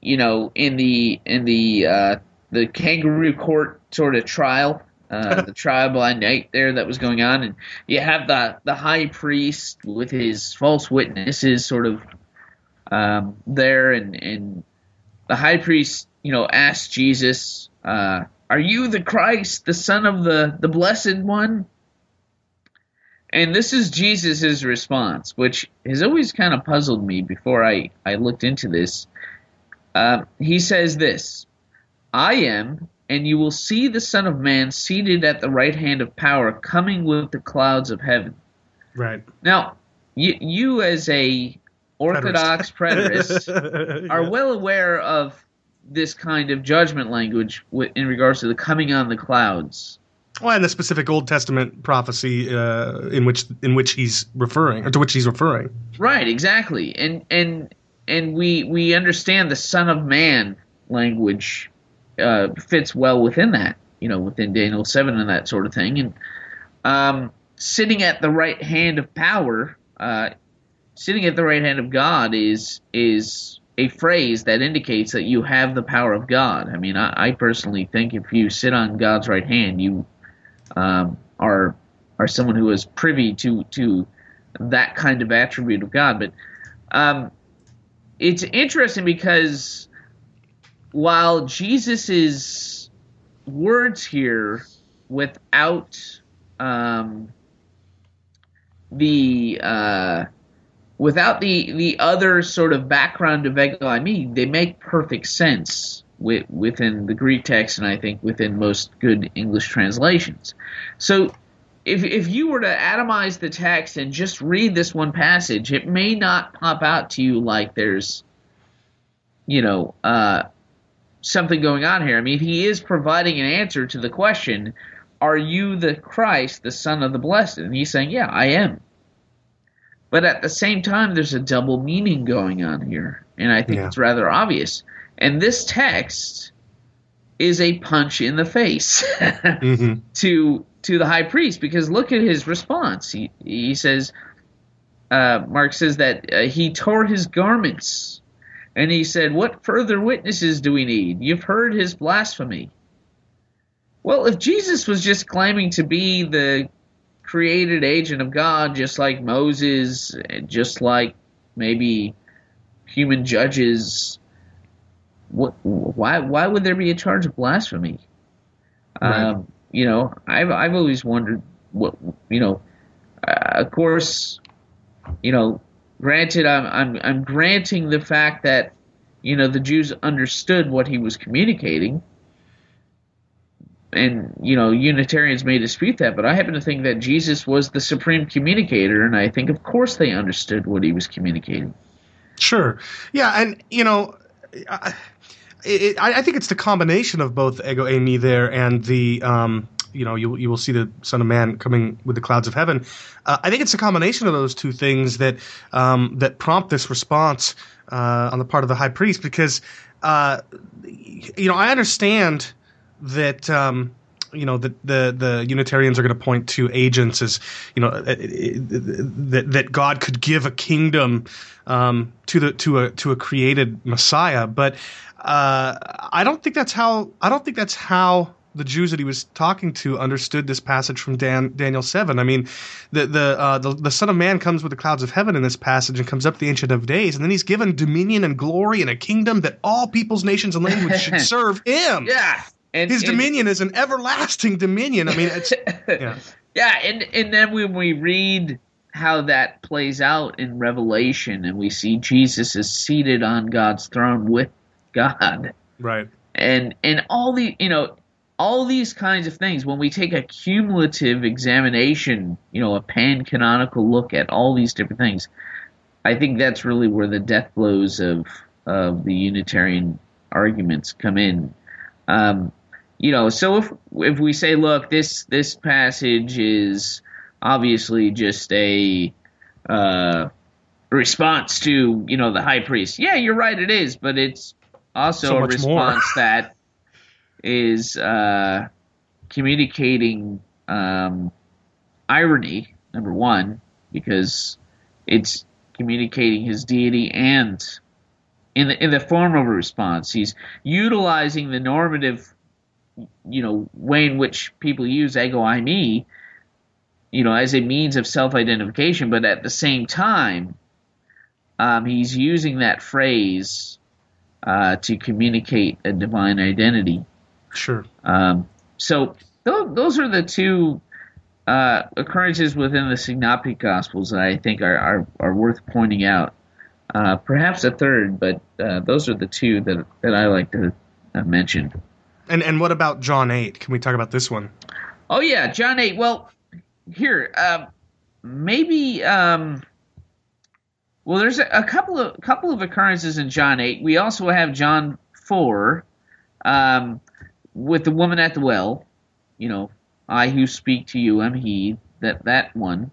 you know, in the in the uh, the kangaroo court sort of trial, uh, the (laughs) trial by night there that was going on, and you have the the high priest with his false witnesses sort of um, there, and and the high priest, you know, asked Jesus, uh, "Are you the Christ, the Son of the the Blessed One?" And this is Jesus' response, which has always kind of puzzled me before I, I looked into this. Uh, he says this I am, and you will see the Son of Man seated at the right hand of power, coming with the clouds of heaven. Right. Now, you, you as a Orthodox preterist (laughs) are well aware of this kind of judgment language in regards to the coming on the clouds. Well, and the specific Old Testament prophecy uh, in which in which he's referring, or to which he's referring. Right, exactly. And and and we we understand the Son of Man language uh, fits well within that, you know, within Daniel seven and that sort of thing. And um, sitting at the right hand of power, uh, sitting at the right hand of God is is a phrase that indicates that you have the power of God. I mean, I, I personally think if you sit on God's right hand, you um, are are someone who is privy to to that kind of attribute of God. But um, it's interesting because while Jesus's words here, without um, the uh, without the the other sort of background of Ego eimi, they make perfect sense with, within the Greek text, and I think within most good English translations. So, if if you were to atomize the text and just read this one passage, it may not pop out to you like there's, you know, uh, something going on here. I mean, he is providing an answer to the question, "Are you the Christ, the Son of the Blessed?" And he's saying, "Yeah, I am." But at the same time, there's a double meaning going on here, and I think Yeah. it's rather obvious. And this text is a punch in the face (laughs) hmm to to the high priest because look at his response. He he says, uh, Mark says that uh, he tore his garments, and he said, "What further witnesses do we need? You've heard his blasphemy." Well, if Jesus was just claiming to be the created agent of God, just like Moses, just like maybe human judges, what? Why? Why would there be a charge of blasphemy? Right. Um, you know, I've I've always wondered what you know. Uh, of course, you know, granted, I'm I'm I'm granting the fact that you know the Jews understood what he was communicating, and you know Unitarians may dispute that, but I happen to think that Jesus was the supreme communicator, and I think of course they understood what he was communicating. Sure. Yeah, and you know, I, it, I think it's the combination of both ego eimi there and the. Um, you know, you you will see the Son of Man coming with the clouds of heaven. Uh, I think it's a combination of those two things that um, that prompt this response uh, on the part of the high priest, because uh, you know I understand that um, you know that the the Unitarians are going to point to agents as you know uh, uh, that that God could give a kingdom um, to the to a to a created Messiah, but uh, I don't think that's how I don't think that's how the Jews that he was talking to understood this passage from Dan, Daniel seven. I mean, the the, uh, the the Son of Man comes with the clouds of heaven in this passage and comes up the Ancient of Days, and then he's given dominion and glory and a kingdom that all peoples, nations, and languages should (laughs) serve him. Yeah, and His and- dominion is an everlasting dominion. I mean, it's (laughs) yeah, Yeah, and and then when we read how that plays out in Revelation, and we see Jesus is seated on God's throne with God, right. and and all the you know all these kinds of things. When we take a cumulative examination, you know, a pan canonical look at all these different things, I think that's really where the death blows of of the Unitarian arguments come in. Um, you know, so if if we say, look, this this passage is obviously just a uh, response to you know the high priest. Yeah, you're right, it is, but it's also So a response (laughs) that is uh, communicating um, irony. Number one, because it's communicating his deity and in the in the form of a response, he's utilizing the normative, you know, way in which people use ego eimi, you know, as a means of self-identification, but at the same time, um, he's using that phrase uh, to communicate a divine identity. Sure. Um, so th- those are the two uh, occurrences within the Synoptic Gospels that I think are, are, are worth pointing out. Uh, perhaps a third, but uh, those are the two that, that I like to uh, mention. And and what about John eight? Can we talk about this one? Oh yeah, John eight. Well, here, um, maybe. Um, well, there's a, a couple of couple of occurrences in John eight. We also have John four, um, with the woman at the well. You know, I who speak to you am he. That that one,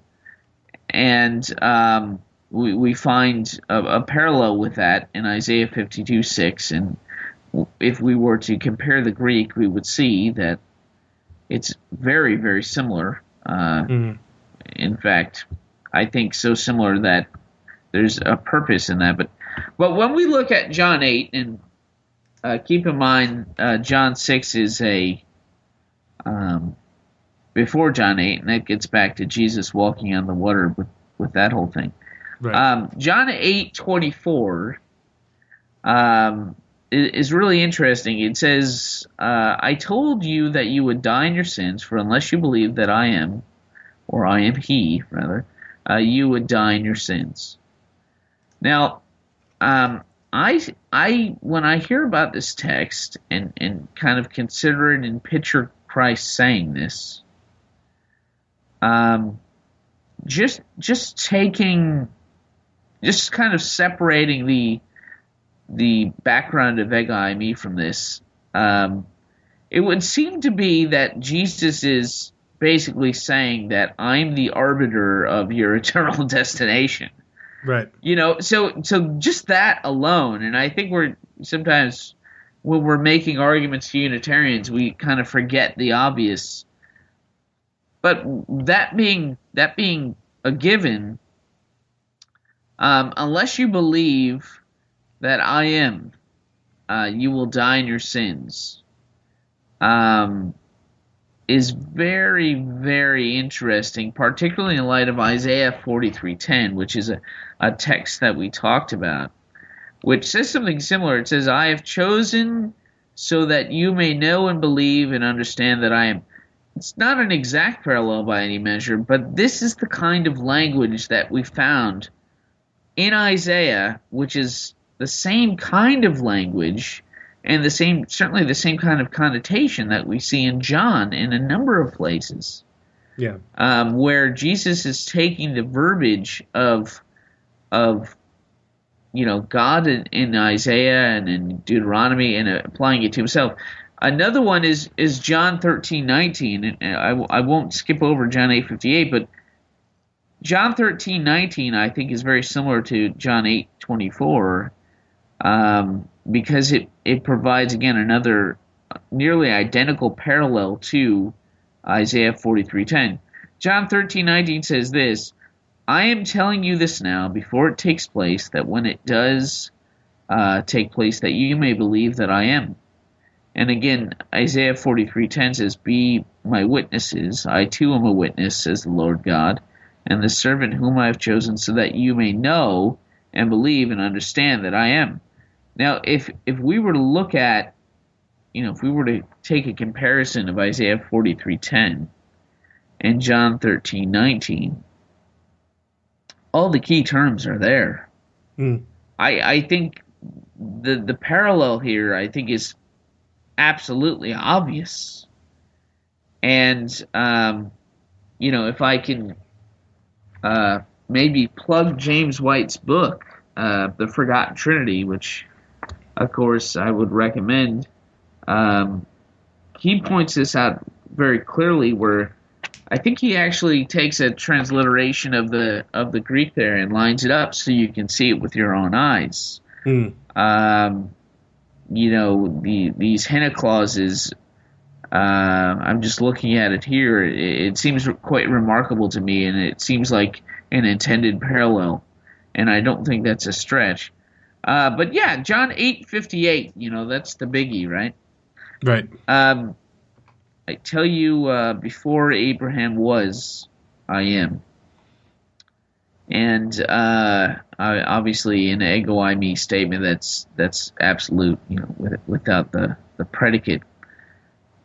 and um, we we find a, a parallel with that in Isaiah fifty two six. And if we were to compare the Greek, we would see that it's very very similar. Uh, Mhm. In fact, I think so similar that there's a purpose in that. But but when we look at John eight, and uh, keep in mind uh, John six is a um, before John eight, and that gets back to Jesus walking on the water with with that whole thing. Right. Um, John eight twenty four um, is really interesting. It says, uh, "I told you that you would die in your sins, for unless you believe that I am, or I am He, rather, uh, you would die in your sins." Now, um, I, I, when I hear about this text and and kind of consider it and picture Christ saying this, um, just just taking just kind of separating the the background of me from this, um, it would seem to be that Jesus is basically saying that I'm the arbiter of your (laughs) eternal destination. right. You know, so so just that alone, and I think we're sometimes when we're making arguments to Unitarians, we kind of forget the obvious. But that being that being a given, um, unless you believe that I am, uh, you will die in your sins. Um, is very very interesting, particularly in light of Isaiah forty three ten, which is a, a text that we talked about, which says something similar. It says, "I have chosen so that you may know and believe and understand that I am." It's not an exact parallel by any measure, but this is the kind of language that we found in Isaiah, which is the same kind of language and the same, certainly the same kind of connotation that we see in John in a number of places, Yeah. um, where Jesus is taking the verbiage of of you know God in, in Isaiah and in Deuteronomy and uh, applying it to himself. Another one is is John thirteen nineteen, and I, I won't skip over John eight fifty eight, but John thirteen nineteen I think is very similar to John eight twenty four, um, because it it provides again another nearly identical parallel to Isaiah forty three ten. John thirteen nineteen says this. I am telling you this now before it takes place, that when it does uh, take place, that you may believe that I am. And again, Isaiah 43:10 says, "Be my witnesses. I too am a witness," says the Lord God, "and the servant whom I have chosen, so that you may know and believe and understand that I am." Now, if if we were to look at, you know, if we were to take a comparison of Isaiah 43:10 and John 13:19, all the key terms are there. Mm. I I think the the parallel here I think is absolutely obvious. And um, you know, if I can uh, maybe plug James White's book, uh, The Forgotten Trinity, which of course I would recommend. Um, he points this out very clearly where I think he actually takes a transliteration of the of the Greek there and lines it up so you can see it with your own eyes. Mm. Um, you know, the these hina clauses. Uh, I'm just looking at it here. It, it seems quite remarkable to me, and it seems like an intended parallel. And I don't think that's a stretch. Uh, but yeah, John eight fifty eight. You know, that's the biggie, right? Right. Um, I tell you, uh, before Abraham was, I am. And uh, I, obviously, an ego eimi statement that's that's absolute, you know, with, without the the predicate.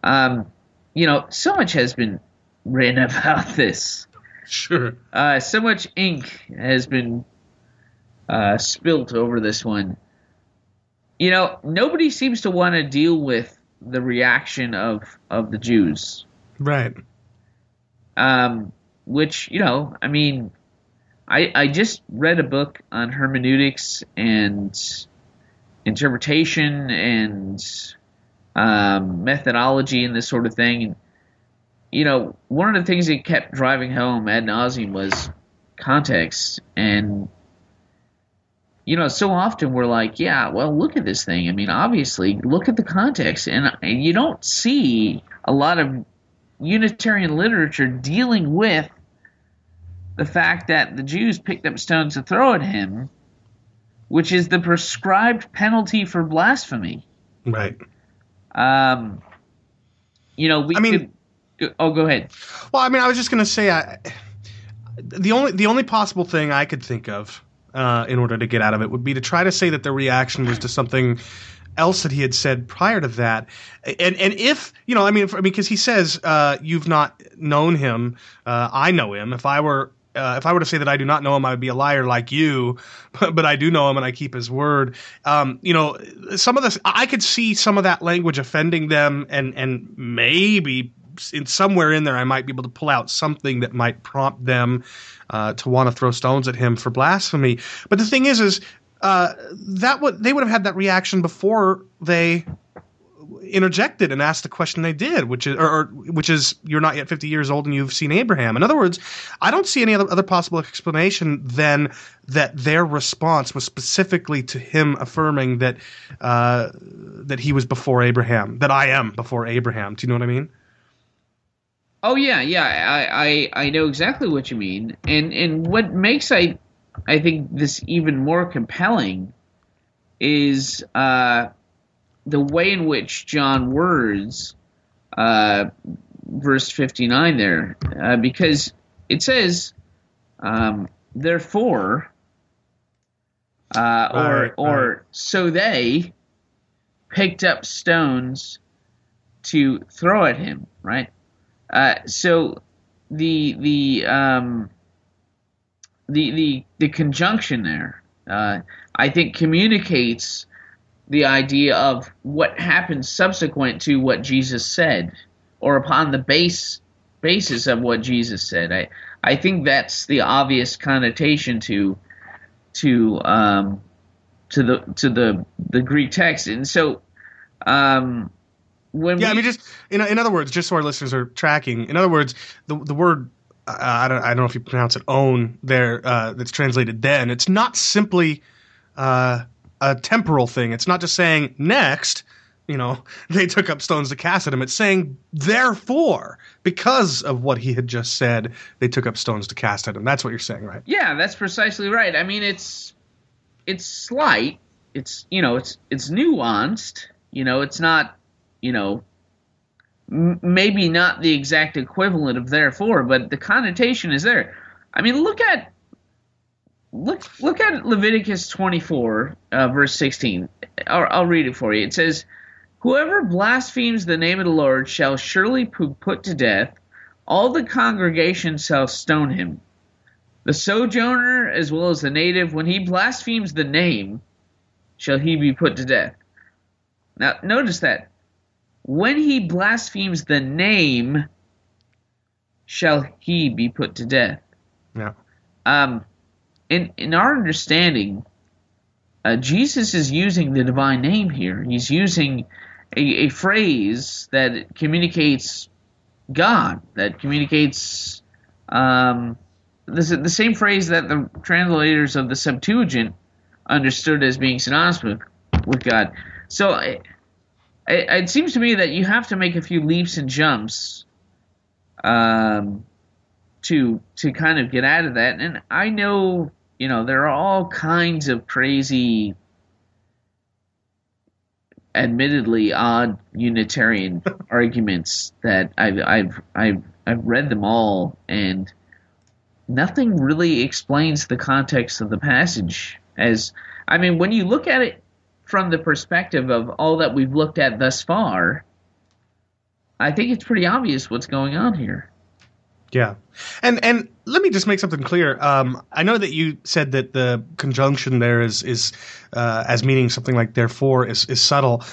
Um, you know, so much has been written (laughs) about this. Sure. Uh, so much ink has been uh, spilt over this one. You know, nobody seems to want to deal with the reaction of of the Jews. Right. Um, which you know, I mean, I I just read a book on hermeneutics and interpretation and um, methodology and this sort of thing. And you know, one of the things that kept driving home ad nauseum was context and you know, so often we're like, yeah, well, look at this thing. I mean, obviously, look at the context, and, and you don't see a lot of Unitarian literature dealing with the fact that the Jews picked up stones to throw at him, which is the prescribed penalty for blasphemy. Right. Um, you know, we I mean- could. Oh, go ahead. Well, I mean, I was just going to say, I, the only the only possible thing I could think of uh, in order to get out of it would be to try to say that the reaction was to something else that he had said prior to that, and and if you know, I mean, for, because he says uh, you've not known him, uh, I know him. If I were uh, if I were to say that I do not know him, I would be a liar like you, but, (laughs) but I do know him and I keep his word. Um, you know, some of this, I could see some of that language offending them, and and maybe in somewhere in there, I might be able to pull out something that might prompt them uh, to want to throw stones at him for blasphemy. But the thing is, is uh, that would they would have had that reaction before they interjected and asked the question they did, which is, or, or which is, you're not yet 50 years old and you've seen Abraham. In other words, I don't see any other, other possible explanation than that their response was specifically to him affirming that uh, that he was before Abraham, that I am before Abraham. Do you know what I mean? Oh yeah, yeah, I, I I know exactly what you mean, and and what makes I I think this even more compelling is uh, the way in which John words uh, verse fifty nine there, uh, because it says, um, therefore, uh, or Right, or right. so they picked up stones to throw at him, right? Uh, so the the um, the the the conjunction there, uh, I think, communicates the idea of what happened subsequent to what Jesus said, or upon the base basis of what Jesus said. I I think that's the obvious connotation to to um, to the to the the Greek text, and so. Um, when Yeah, we, I mean, just in, in other words, just so our listeners are tracking. In other words, the the word uh, I don't I don't know if you pronounce it oun there uh, that's translated then. It's not simply uh, a temporal thing. It's not just saying next. You know, (laughs) they took up stones to cast at him. It's saying therefore, because of what he had just said, they took up stones to cast at him. That's what you're saying, right? Yeah, that's precisely right. I mean, it's it's slight. It's you know, it's it's nuanced. You know, it's not you know m- maybe not the exact equivalent of therefore, but the connotation is there. I mean, look at look look at Leviticus 24 uh, verse 16. I'll, I'll read it for you. It says, "Whoever blasphemes the name of the Lord shall surely put to death. All the congregation shall stone him." The sojourner as well as the native, when he blasphemes the name, shall he be put to death. Now, notice that. When he blasphemes the name, shall he be put to death. Yeah. Um, in, in our understanding, uh, Jesus is using the divine name here. He's using a, a phrase that communicates God, that communicates um, the, the same phrase that the translators of the Septuagint understood as being synonymous with, with God. So it, it, seems to me that you have to make a few leaps and jumps um, to to kind of get out of that. And I know, you know, there are all kinds of crazy, admittedly odd Unitarian (laughs) arguments that I've I've I've I've read them all, and nothing really explains the context of the passage. As I mean, when you look at it from the perspective of all that we've looked at thus far, I think it's pretty obvious what's going on here. Yeah, and and let me just make something clear. Um, I know that you said that the conjunction there is is uh, as meaning something like therefore is is subtle.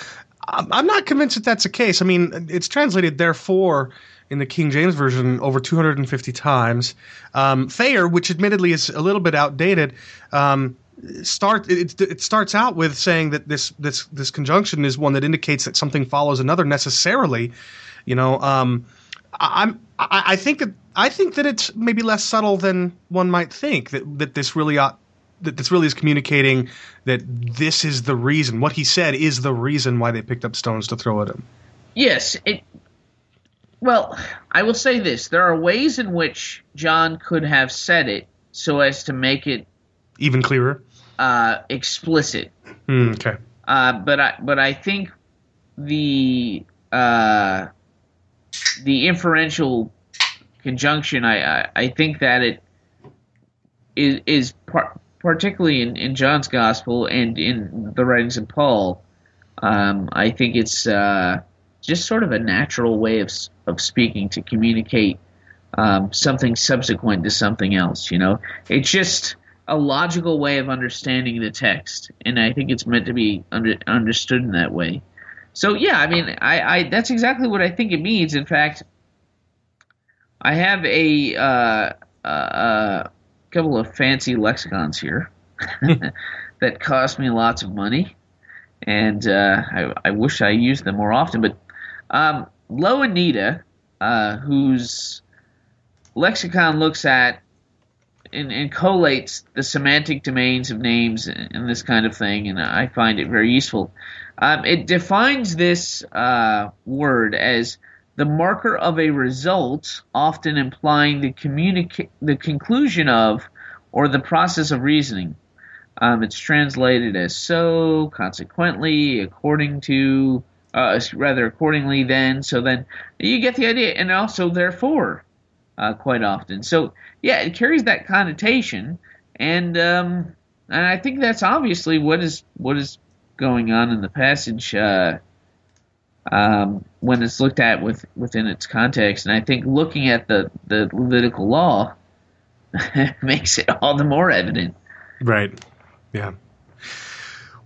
I'm not convinced that that's the case. I mean, it's translated therefore in the King James version over 250 times. Um, Thayer, which admittedly is a little bit outdated, um, start it, it starts out with saying that this this this conjunction is one that indicates that something follows another necessarily. You know, um, I, I'm I, I think that I think that it's maybe less subtle than one might think. That that this really ought that this really is communicating that this is the reason. What he said is the reason why they picked up stones to throw at him. Yes, it. Well, I will say this: there are ways in which John could have said it so as to make it Even clearer. Uh, explicit. Hmm, okay. Uh, but I but I think the uh, the inferential conjunction I, I I think that it is is par- particularly in, in John's gospel and in the writings of Paul. Um, I think it's uh, just sort of a natural way of of speaking to communicate um, something subsequent to something else. You know, it's just a logical way of understanding the text, and I think it's meant to be under, understood in that way. So yeah, I mean, I, I that's exactly what I think it means. In fact, I have a uh, uh, uh, couple of fancy lexicons here (laughs) that cost me lots of money, and uh, I, I wish I used them more often. But um, Louw-Nida, uh, whose lexicon looks at and, and collates the semantic domains of names and, this kind of thing, and I find it very useful. Um, it defines this uh, word as the marker of a result, often implying the communica- the conclusion of or the process of reasoning. Um, it's translated as so, consequently, according to, uh, rather accordingly, then, so then. You get the idea, and also therefore, uh, quite often. So yeah, it carries that connotation, and um, and I think that's obviously what is what is going on in the passage uh, um, when it's looked at with within its context. And I think looking at the the Levitical law (laughs) makes it all the more evident. Right. Yeah.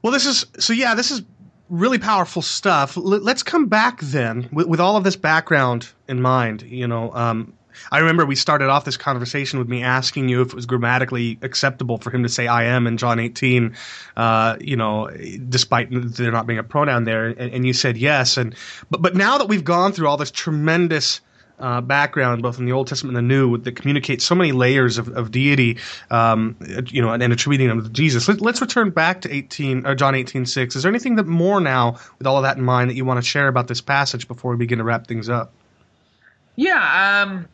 Well, this is so. Yeah, this is really powerful stuff. L- let's come back then with, with all of this background in mind. You know, um, I remember we started off this conversation with me asking you if it was grammatically acceptable for him to say "I am" in John 18. Uh, you know, despite there not being a pronoun there, and, and you said yes. And but but now that we've gone through all this tremendous uh, background, both in the Old Testament and the New, that communicates so many layers of, of deity, um, you know, and, and attributing them to Jesus. Let, us return back to 18, uh, John 18, 6. Is there anything that more now, with all of that in mind, that you want to share about this passage before we begin to wrap things up? Yeah, um,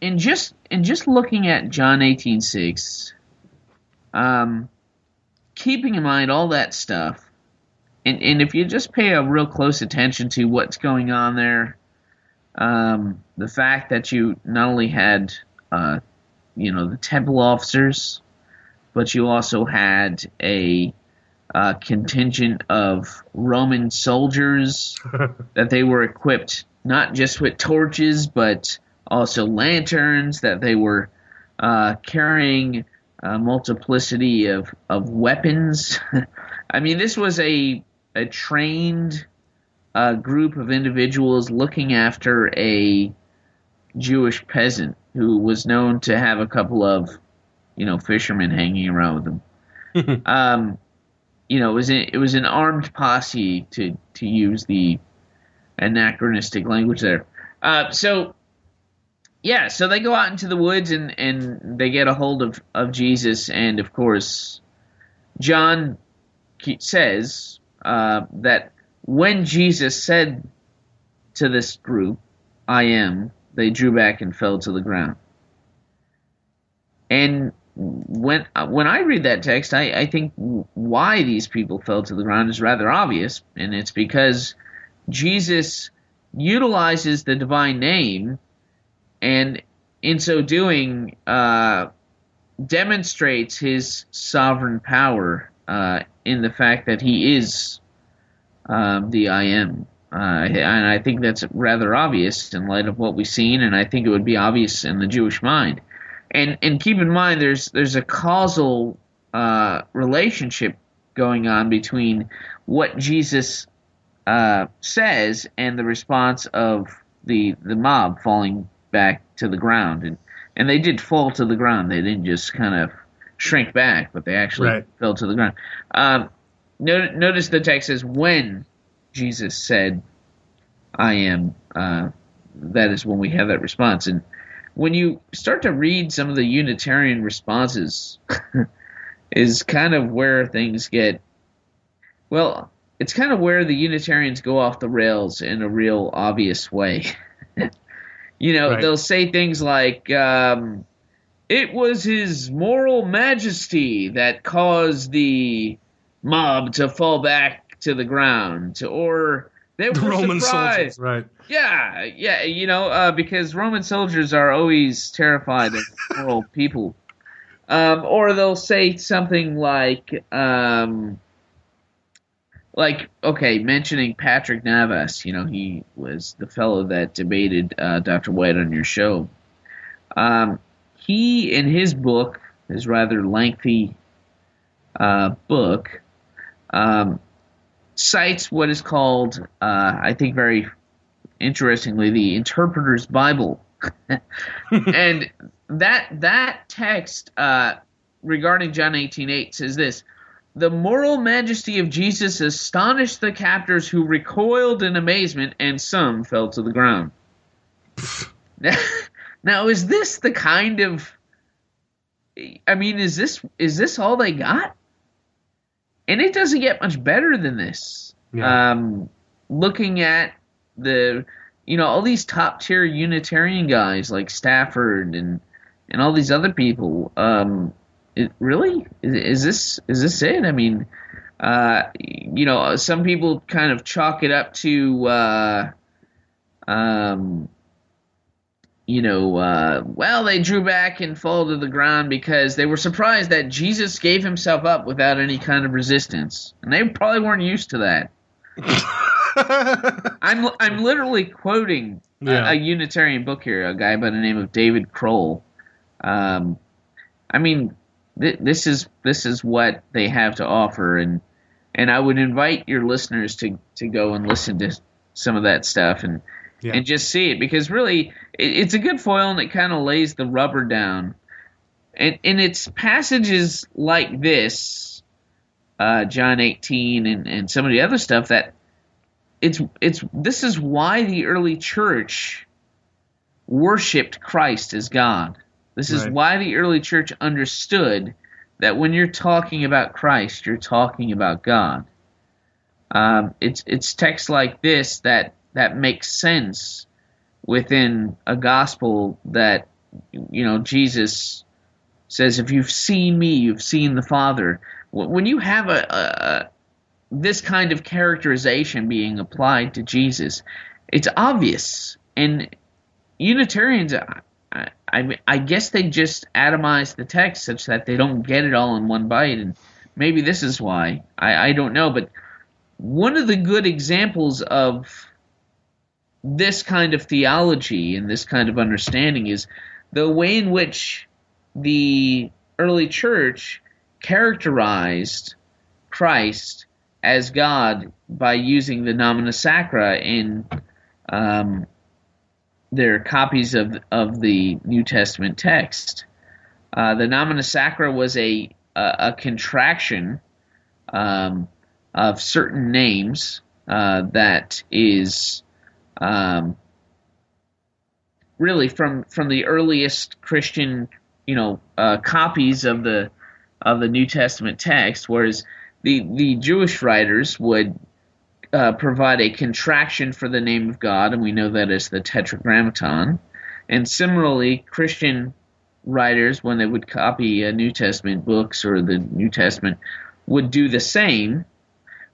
in just in just looking at John eighteen six, um, keeping in mind all that stuff, and and if you just pay a real close attention to what's going on there, um, the fact that you not only had, uh, you know, the temple officers, but you also had a uh, contingent of Roman soldiers (laughs) that they were equipped not just with torches, but also lanterns, that they were uh, carrying a multiplicity of, of weapons. (laughs) I mean, this was a, a trained uh, group of individuals looking after a Jewish peasant who was known to have a couple of, you know, fishermen hanging around with him. (laughs) um, you know, it was a, it was an armed posse to to use the anachronistic language there. Uh, so, yeah, so they go out into the woods and, and they get a hold of, of Jesus, and of course, John says uh, that when Jesus said to this group, "I am," they drew back and fell to the ground. And when when I read that text, I, I think why these people fell to the ground is rather obvious, and it's because Jesus utilizes the divine name, and in so doing, uh, demonstrates his sovereign power uh, in the fact that he is um, the I am. Uh, and I think that's rather obvious in light of what we've seen, and I think it would be obvious in the Jewish mind. And and keep in mind, there's there's a causal uh, relationship going on between what Jesus uh, says and the response of the the mob falling back to the ground. And and they did fall to the ground. They didn't just kind of shrink back, but they actually Right. fell to the ground. Um, no, notice the text says when Jesus said, "I am." Uh, that is when we have that response. And when you start to read some of the Unitarian responses, (laughs) is kind of where things get. Well, it's kind of where the Unitarians go off the rails in a real obvious way. (laughs) you know, Right. they'll say things like, um, "It was his moral majesty that caused the mob to fall back to the ground," or they The were Roman surprised. soldiers, right? Yeah, yeah, you know, uh, because Roman soldiers are always terrified of (laughs) moral people. Um, or they'll say something like, um, like, okay, mentioning Patrick Navas, you know, he was the fellow that debated uh, Dr. White on your show. Um, he, in his book, his rather lengthy uh, book, um, cites what is called, uh, I think very interestingly, the Interpreter's Bible. (laughs) and that that text uh, regarding John 18:8 says this: "The moral majesty of Jesus astonished the captors, who recoiled in amazement, and some fell to the ground." (laughs) now, is this the kind of? I mean, is this is this all they got? And it doesn't get much better than this. Yeah. Um, looking at the you know all these top tier Unitarian guys like Stafford and and all these other people. Um, it, really is, is this is this it? I mean, uh, you know, some people kind of chalk it up to. Uh, um, you know, uh, well, they drew back and fell to the ground because they were surprised that Jesus gave himself up without any kind of resistance, and they probably weren't used to that. (laughs) I'm I'm literally quoting a- a, Unitarian book here, a guy by the name of David Kroll. Um, I mean, th- this is this is what they have to offer, and and I would invite your listeners to to go and listen to some of that stuff and Yeah. and just see it because really it, it's a good foil and it kind of lays the rubber down. And and it's passages like this, uh, John 18 and, and some of the other stuff that it's it's this is why the early church worshipped Christ as God. This is Right. why the early church understood that when you're talking about Christ, you're talking about God. Um, it's it's texts like this that that makes sense within a gospel that you know Jesus says, "If you've seen me, you've seen the Father." When you have a, a, a this kind of characterization being applied to Jesus, it's obvious. And Unitarians, I, I, guess they just atomize the text such that they don't get it all in one bite. And maybe this is why. I, I don't know. But one of the good examples of this kind of theology and this kind of understanding is the way in which the early church characterized Christ as God by using the nomina sacra in um, their copies of of the New Testament text. Uh, the nomina sacra was a a, a contraction um, of certain names uh, that is um, really from from the earliest Christian, you know, uh, copies of the of the New Testament text, whereas the the Jewish writers would uh, provide a contraction for the name of God, and we know that is the Tetragrammaton. And similarly, Christian writers, when they would copy uh, New Testament books or the New Testament, would do the same,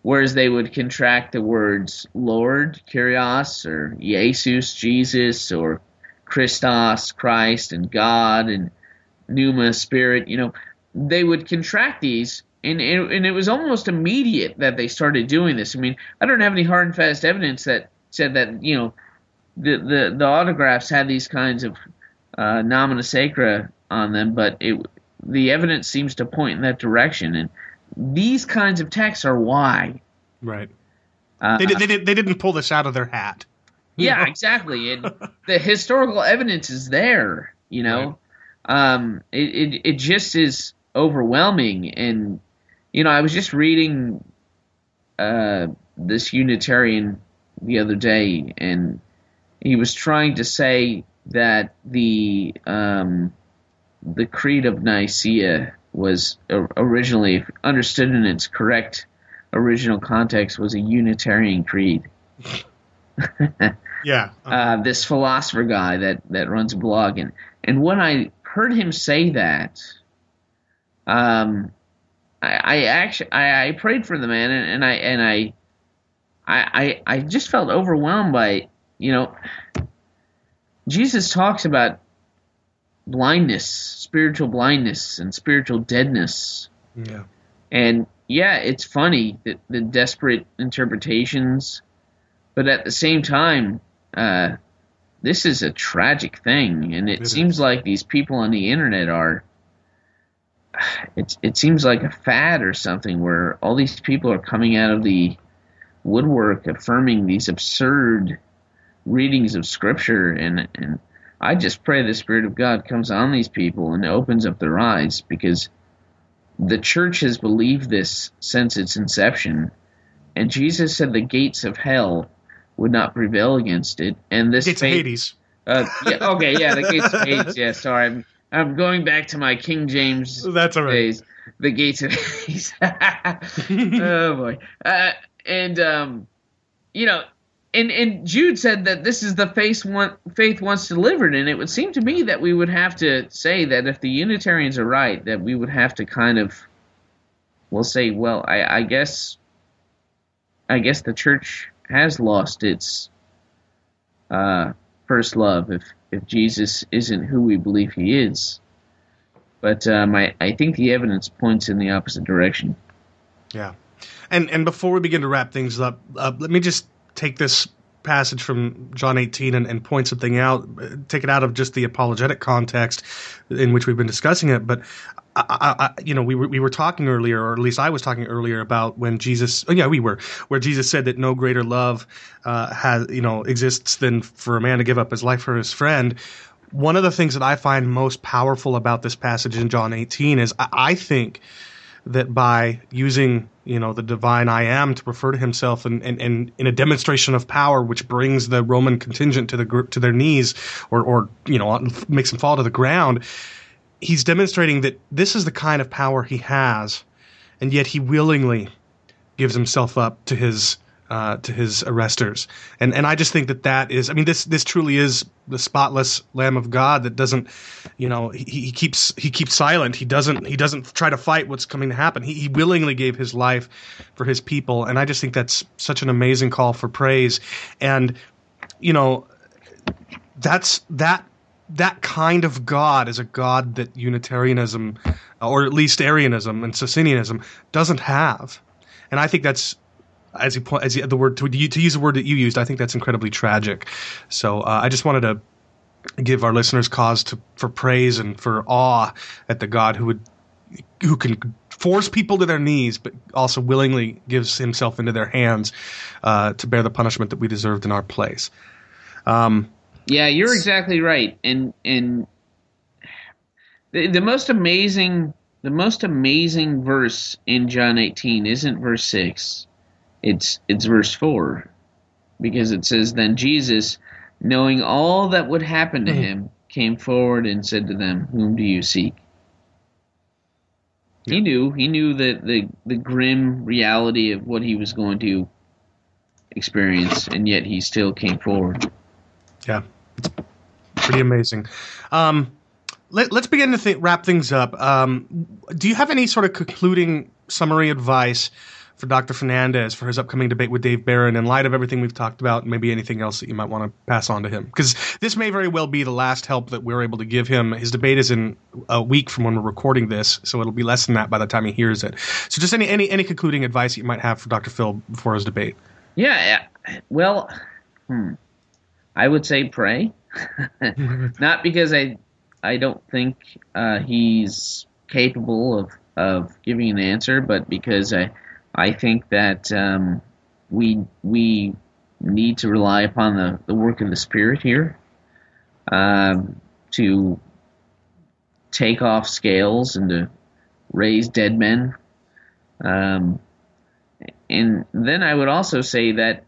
whereas they would contract the words Lord, Kyrios, or Jesus, Jesus, or Christos, Christ, and God, and Pneuma, Spirit. You know, they would contract these and it, and it was almost immediate that they started doing this. I mean, I don't have any hard and fast evidence that said that you know the the, the autographs had these kinds of uh, nomina sacra on them, but it the evidence seems to point in that direction. And these kinds of texts are why. Right. Uh, They, did, they, did, they didn't pull this out of their hat. yeah, exactly. And (laughs) the historical evidence is there. You know, um, it, it it just is overwhelming. And you know, I was just reading uh, this Unitarian the other day, and he was trying to say that the um, the Creed of Nicaea was originally, understood in its correct original context, was a Unitarian creed. Yeah. (laughs) uh, this philosopher guy that that runs a blog, and and when I heard him say that, um, I, I actually I, I prayed for the man, and, and I and I, I I just felt overwhelmed by you know, Jesus talks about blindness, spiritual blindness, and spiritual deadness. yeah. And yeah, it's funny that the desperate interpretations, but at the same time, uh, this is a tragic thing, and it, It seems is. like these people on the internet are. It it seems like a fad or something where all these people are coming out of the woodwork affirming these absurd readings of scripture and and I just pray the spirit of God comes on these people and opens up their eyes because the church has believed this since its inception, and Jesus said the gates of hell would not prevail against it. And this Gates of faith- Hades. Uh, yeah, okay, yeah, the gates of Hades. Yeah, sorry, I'm I'm going back to my King James That's all right. days. The gates of Hades. (laughs) oh boy. Uh, and um, you know, and and Jude said that this is the faith one faith once delivered, and it would seem to me that we would have to say that if the Unitarians are right, that we would have to kind of, we'll say, well, I, I guess, I guess the church has lost its uh, first love if if Jesus isn't who we believe he is. But um, I, I think the evidence points in the opposite direction. Yeah. And and before we begin to wrap things up, uh, let me just take this passage from John 18 and, and point something out, uh, take it out of just the apologetic context in which we've been discussing it. But I, I, you know, we were we were talking earlier, or at least I was talking earlier about when Jesus, oh yeah, we were, where Jesus said that no greater love uh, has you know exists than for a man to give up his life for his friend. One of the things that I find most powerful about this passage in John 18 is I, I think that by using you know the divine I am to refer to himself and, and, and in a demonstration of power which brings the Roman contingent to the to their knees or or you know makes them fall to the ground he's demonstrating that this is the kind of power he has and yet he willingly gives himself up to his uh, to his arresters. And and I just think that that is I mean this this truly is the spotless lamb of God that doesn't you know he, he keeps he keeps silent. He doesn't he doesn't try to fight what's coming to happen. He, he willingly gave his life for his people and I just think that's such an amazing call for praise. And you know that's that that kind of God is a God that Unitarianism, or at least Arianism and Socinianism, doesn't have, and I think that's as you point as you, the word to, to use the word that you used. I think that's incredibly tragic. So uh, I just wanted to give our listeners cause to, for praise and for awe at the God who would who can force people to their knees, but also willingly gives himself into their hands uh, to bear the punishment that we deserved in our place. Um, Yeah, you're exactly right. And and the, the most amazing the most amazing verse in John 18 isn't verse 6. It's it's verse 4. Because it says then Jesus knowing all that would happen to Mhm. him came forward and said to them, "Whom do you seek?" He knew. He knew the, the the grim reality of what he was going to experience, and yet he still came forward. Yeah, it's pretty amazing. Um, let, us begin to th- wrap things up. Um, do you have any sort of concluding summary advice for Dr. Fernandes for his upcoming debate with Dave Barron in light of everything we've talked about? Maybe anything else that you might want to pass on to him? Because this may very well be the last help that we're able to give him. His debate is in a week from when we're recording this, so it'll be less than that by the time he hears it. So, just any any any concluding advice you might have for Dr. Phil before his debate? Yeah. Well, hmm. I would say pray. (laughs) Not because I I don't think uh, he's capable of, of giving an answer, but because I I think that um, we we need to rely upon the, the work of the Spirit here um, to take off scales and to raise dead men. Um, and then I would also say that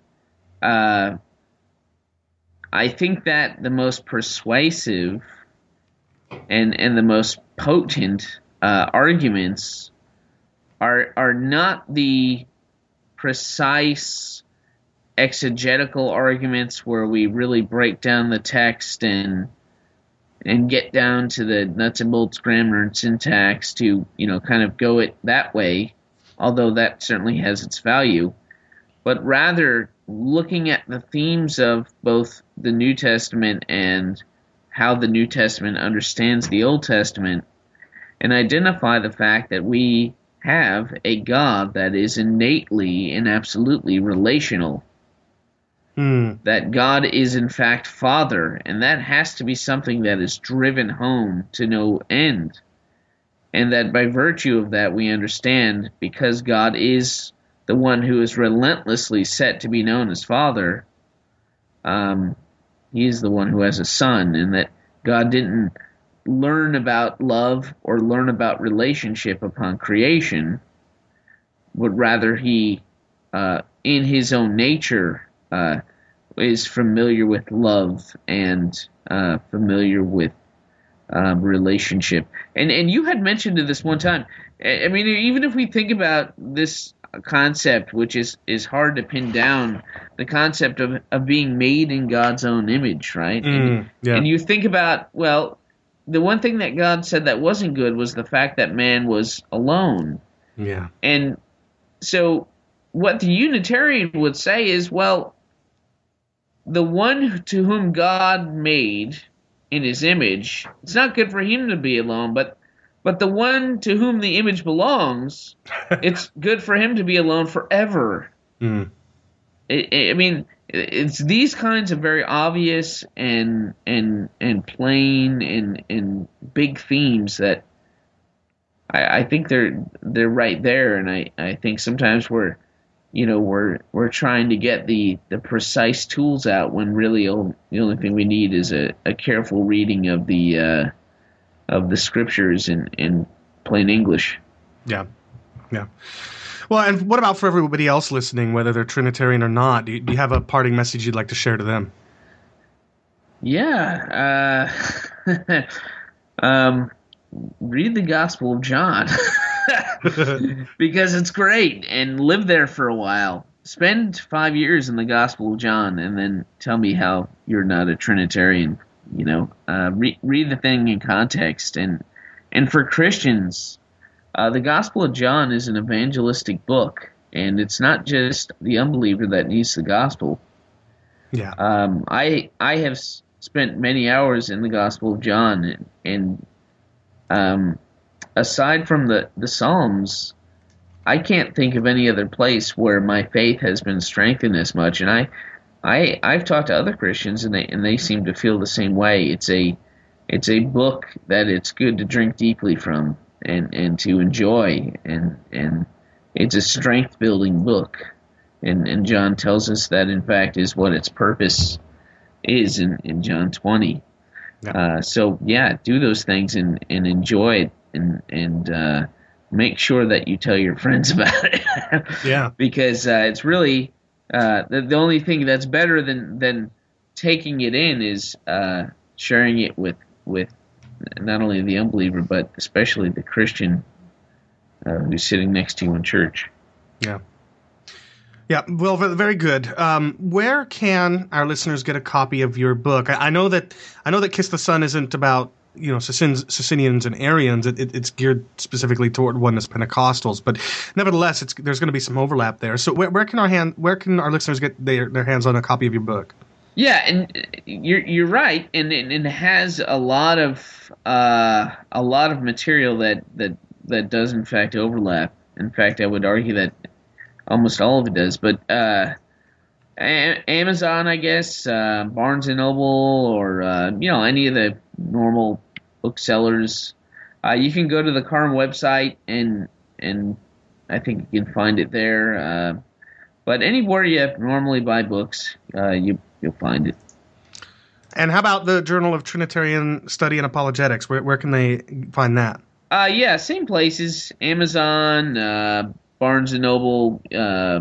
uh, I think that the most persuasive and and the most potent uh, arguments are are not the precise exegetical arguments where we really break down the text and and get down to the nuts and bolts grammar and syntax to you know kind of go it that way although that certainly has its value. But rather looking at the themes of both the New Testament and how the New Testament understands the Old Testament and identify the fact that we have a God that is innately and absolutely relational. Hmm. That God is in fact Father, and that has to be something that is driven home to no end. And that by virtue of that, we understand because God is the one who is relentlessly set to be known as Father, um, he is the one who has a son, and that God didn't learn about love or learn about relationship upon creation, but rather he, uh, in his own nature, uh, is familiar with love and uh, familiar with um, relationship. And and you had mentioned it this one time. I mean, even if we think about this concept, which is is hard to pin down, the concept of of being made in God's own image, right? Mm, and, yeah. and you think about well, the one thing that God said that wasn't good was the fact that man was alone. Yeah. And so what the Unitarian would say is, well, the one to whom God made in his image, it's not good for him to be alone, but but the one to whom the image belongs, (laughs) it's good for him to be alone forever. Mm. I I mean, it's these kinds of very obvious and and and plain and and big themes that I, I think they're they're right there, and I, I think sometimes we're you know we're we're trying to get the the precise tools out when really all, the only thing we need is a, a careful reading of the uh, of the scriptures in in plain English. Yeah. Yeah. Well, and what about for everybody else listening, whether they're Trinitarian or not? Do you, do you have a parting message you'd like to share to them? Yeah. Uh, (laughs) um, read the Gospel of John (laughs) (laughs) because it's great and live there for a while. Spend five years in the Gospel of John and then tell me how you're not a Trinitarian. You know, uh, re- read the thing in context and and for Christians, uh, the Gospel of John is an evangelistic book, and it's not just the unbeliever that needs the gospel. Yeah. Um, I I have s- spent many hours in the Gospel of John, and, and um, aside from the the Psalms, I can't think of any other place where my faith has been strengthened as much. And I I I've talked to other Christians, and they and they seem to feel the same way. It's a it's a book that it's good to drink deeply from and and to enjoy, and and it's a strength building book. And, and John tells us that in fact is what its purpose is in, in John 20. Yeah. Uh, so yeah, do those things and, and enjoy it and and uh, make sure that you tell your friends (laughs) about it. Yeah. because uh, it's really uh, the the only thing that's better than than taking it in is uh, sharing it with with not only the unbeliever but especially the Christian uh, who's sitting next to you in church. Yeah. Yeah, well, very good. Um, where can our listeners get a copy of your book? I, I know that I know that Kiss the Son isn't about you know Socinians, and Arians. It, it, it's geared specifically toward oneness Pentecostals, but nevertheless, there's going to be some overlap there. So where, where can our hand where can our listeners get their, their hands on a copy of your book? Yeah, and you're you're right, and it, has a lot of uh, a lot of material that, that that does in fact overlap. In fact, I would argue that almost all of it does. But uh, Amazon, I guess, uh, Barnes and Noble, or uh, you know any of the normal booksellers, uh, you can go to the Carm website and and I think you can find it there. Uh, but anywhere you normally buy books, uh, you you'll find it. And how about the Journal of Trinitarian Study and Apologetics? Where, where can they find that? Uh, yeah, same places: Amazon, uh, Barnes and Noble, uh,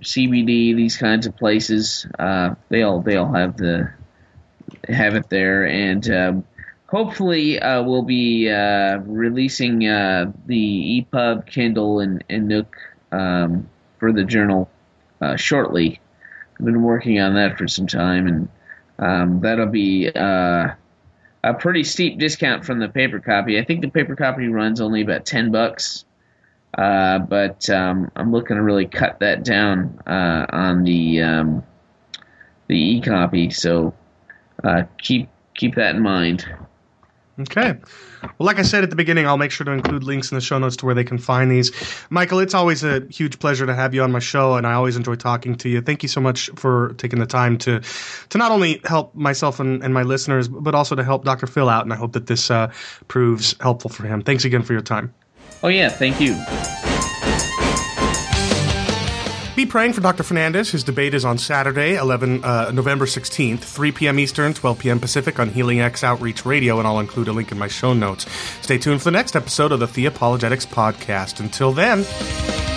CBD, these kinds of places. Uh, they all they all have the have it there, and um, hopefully uh, we'll be uh, releasing uh, the EPUB, Kindle, and, and Nook um, for the journal uh, shortly. I've been working on that for some time, and um, that'll be uh, a pretty steep discount from the paper copy. I think the paper copy runs only about ten bucks, uh, but um, I'm looking to really cut that down on the um, the e copy. So keep keep that in mind. Okay. Well, like I said at the beginning, I'll make sure to include links in the show notes to where they can find these. Michael, it's always a huge pleasure to have you on my show, and I always enjoy talking to you. Thank you so much for taking the time to to not only help myself and, and my listeners, but also to help Dr. Phil out, and I hope that this uh, proves helpful for him. Thanks again for your time. Oh yeah, thank you. Be praying for Dr. Fernandes. His debate is on Saturday, 11 uh, November 16th, 3 p.m. Eastern, 12 p.m. Pacific on Healing X Outreach Radio, and I'll include a link in my show notes. Stay tuned for the next episode of the Theopologetics Podcast. Until then.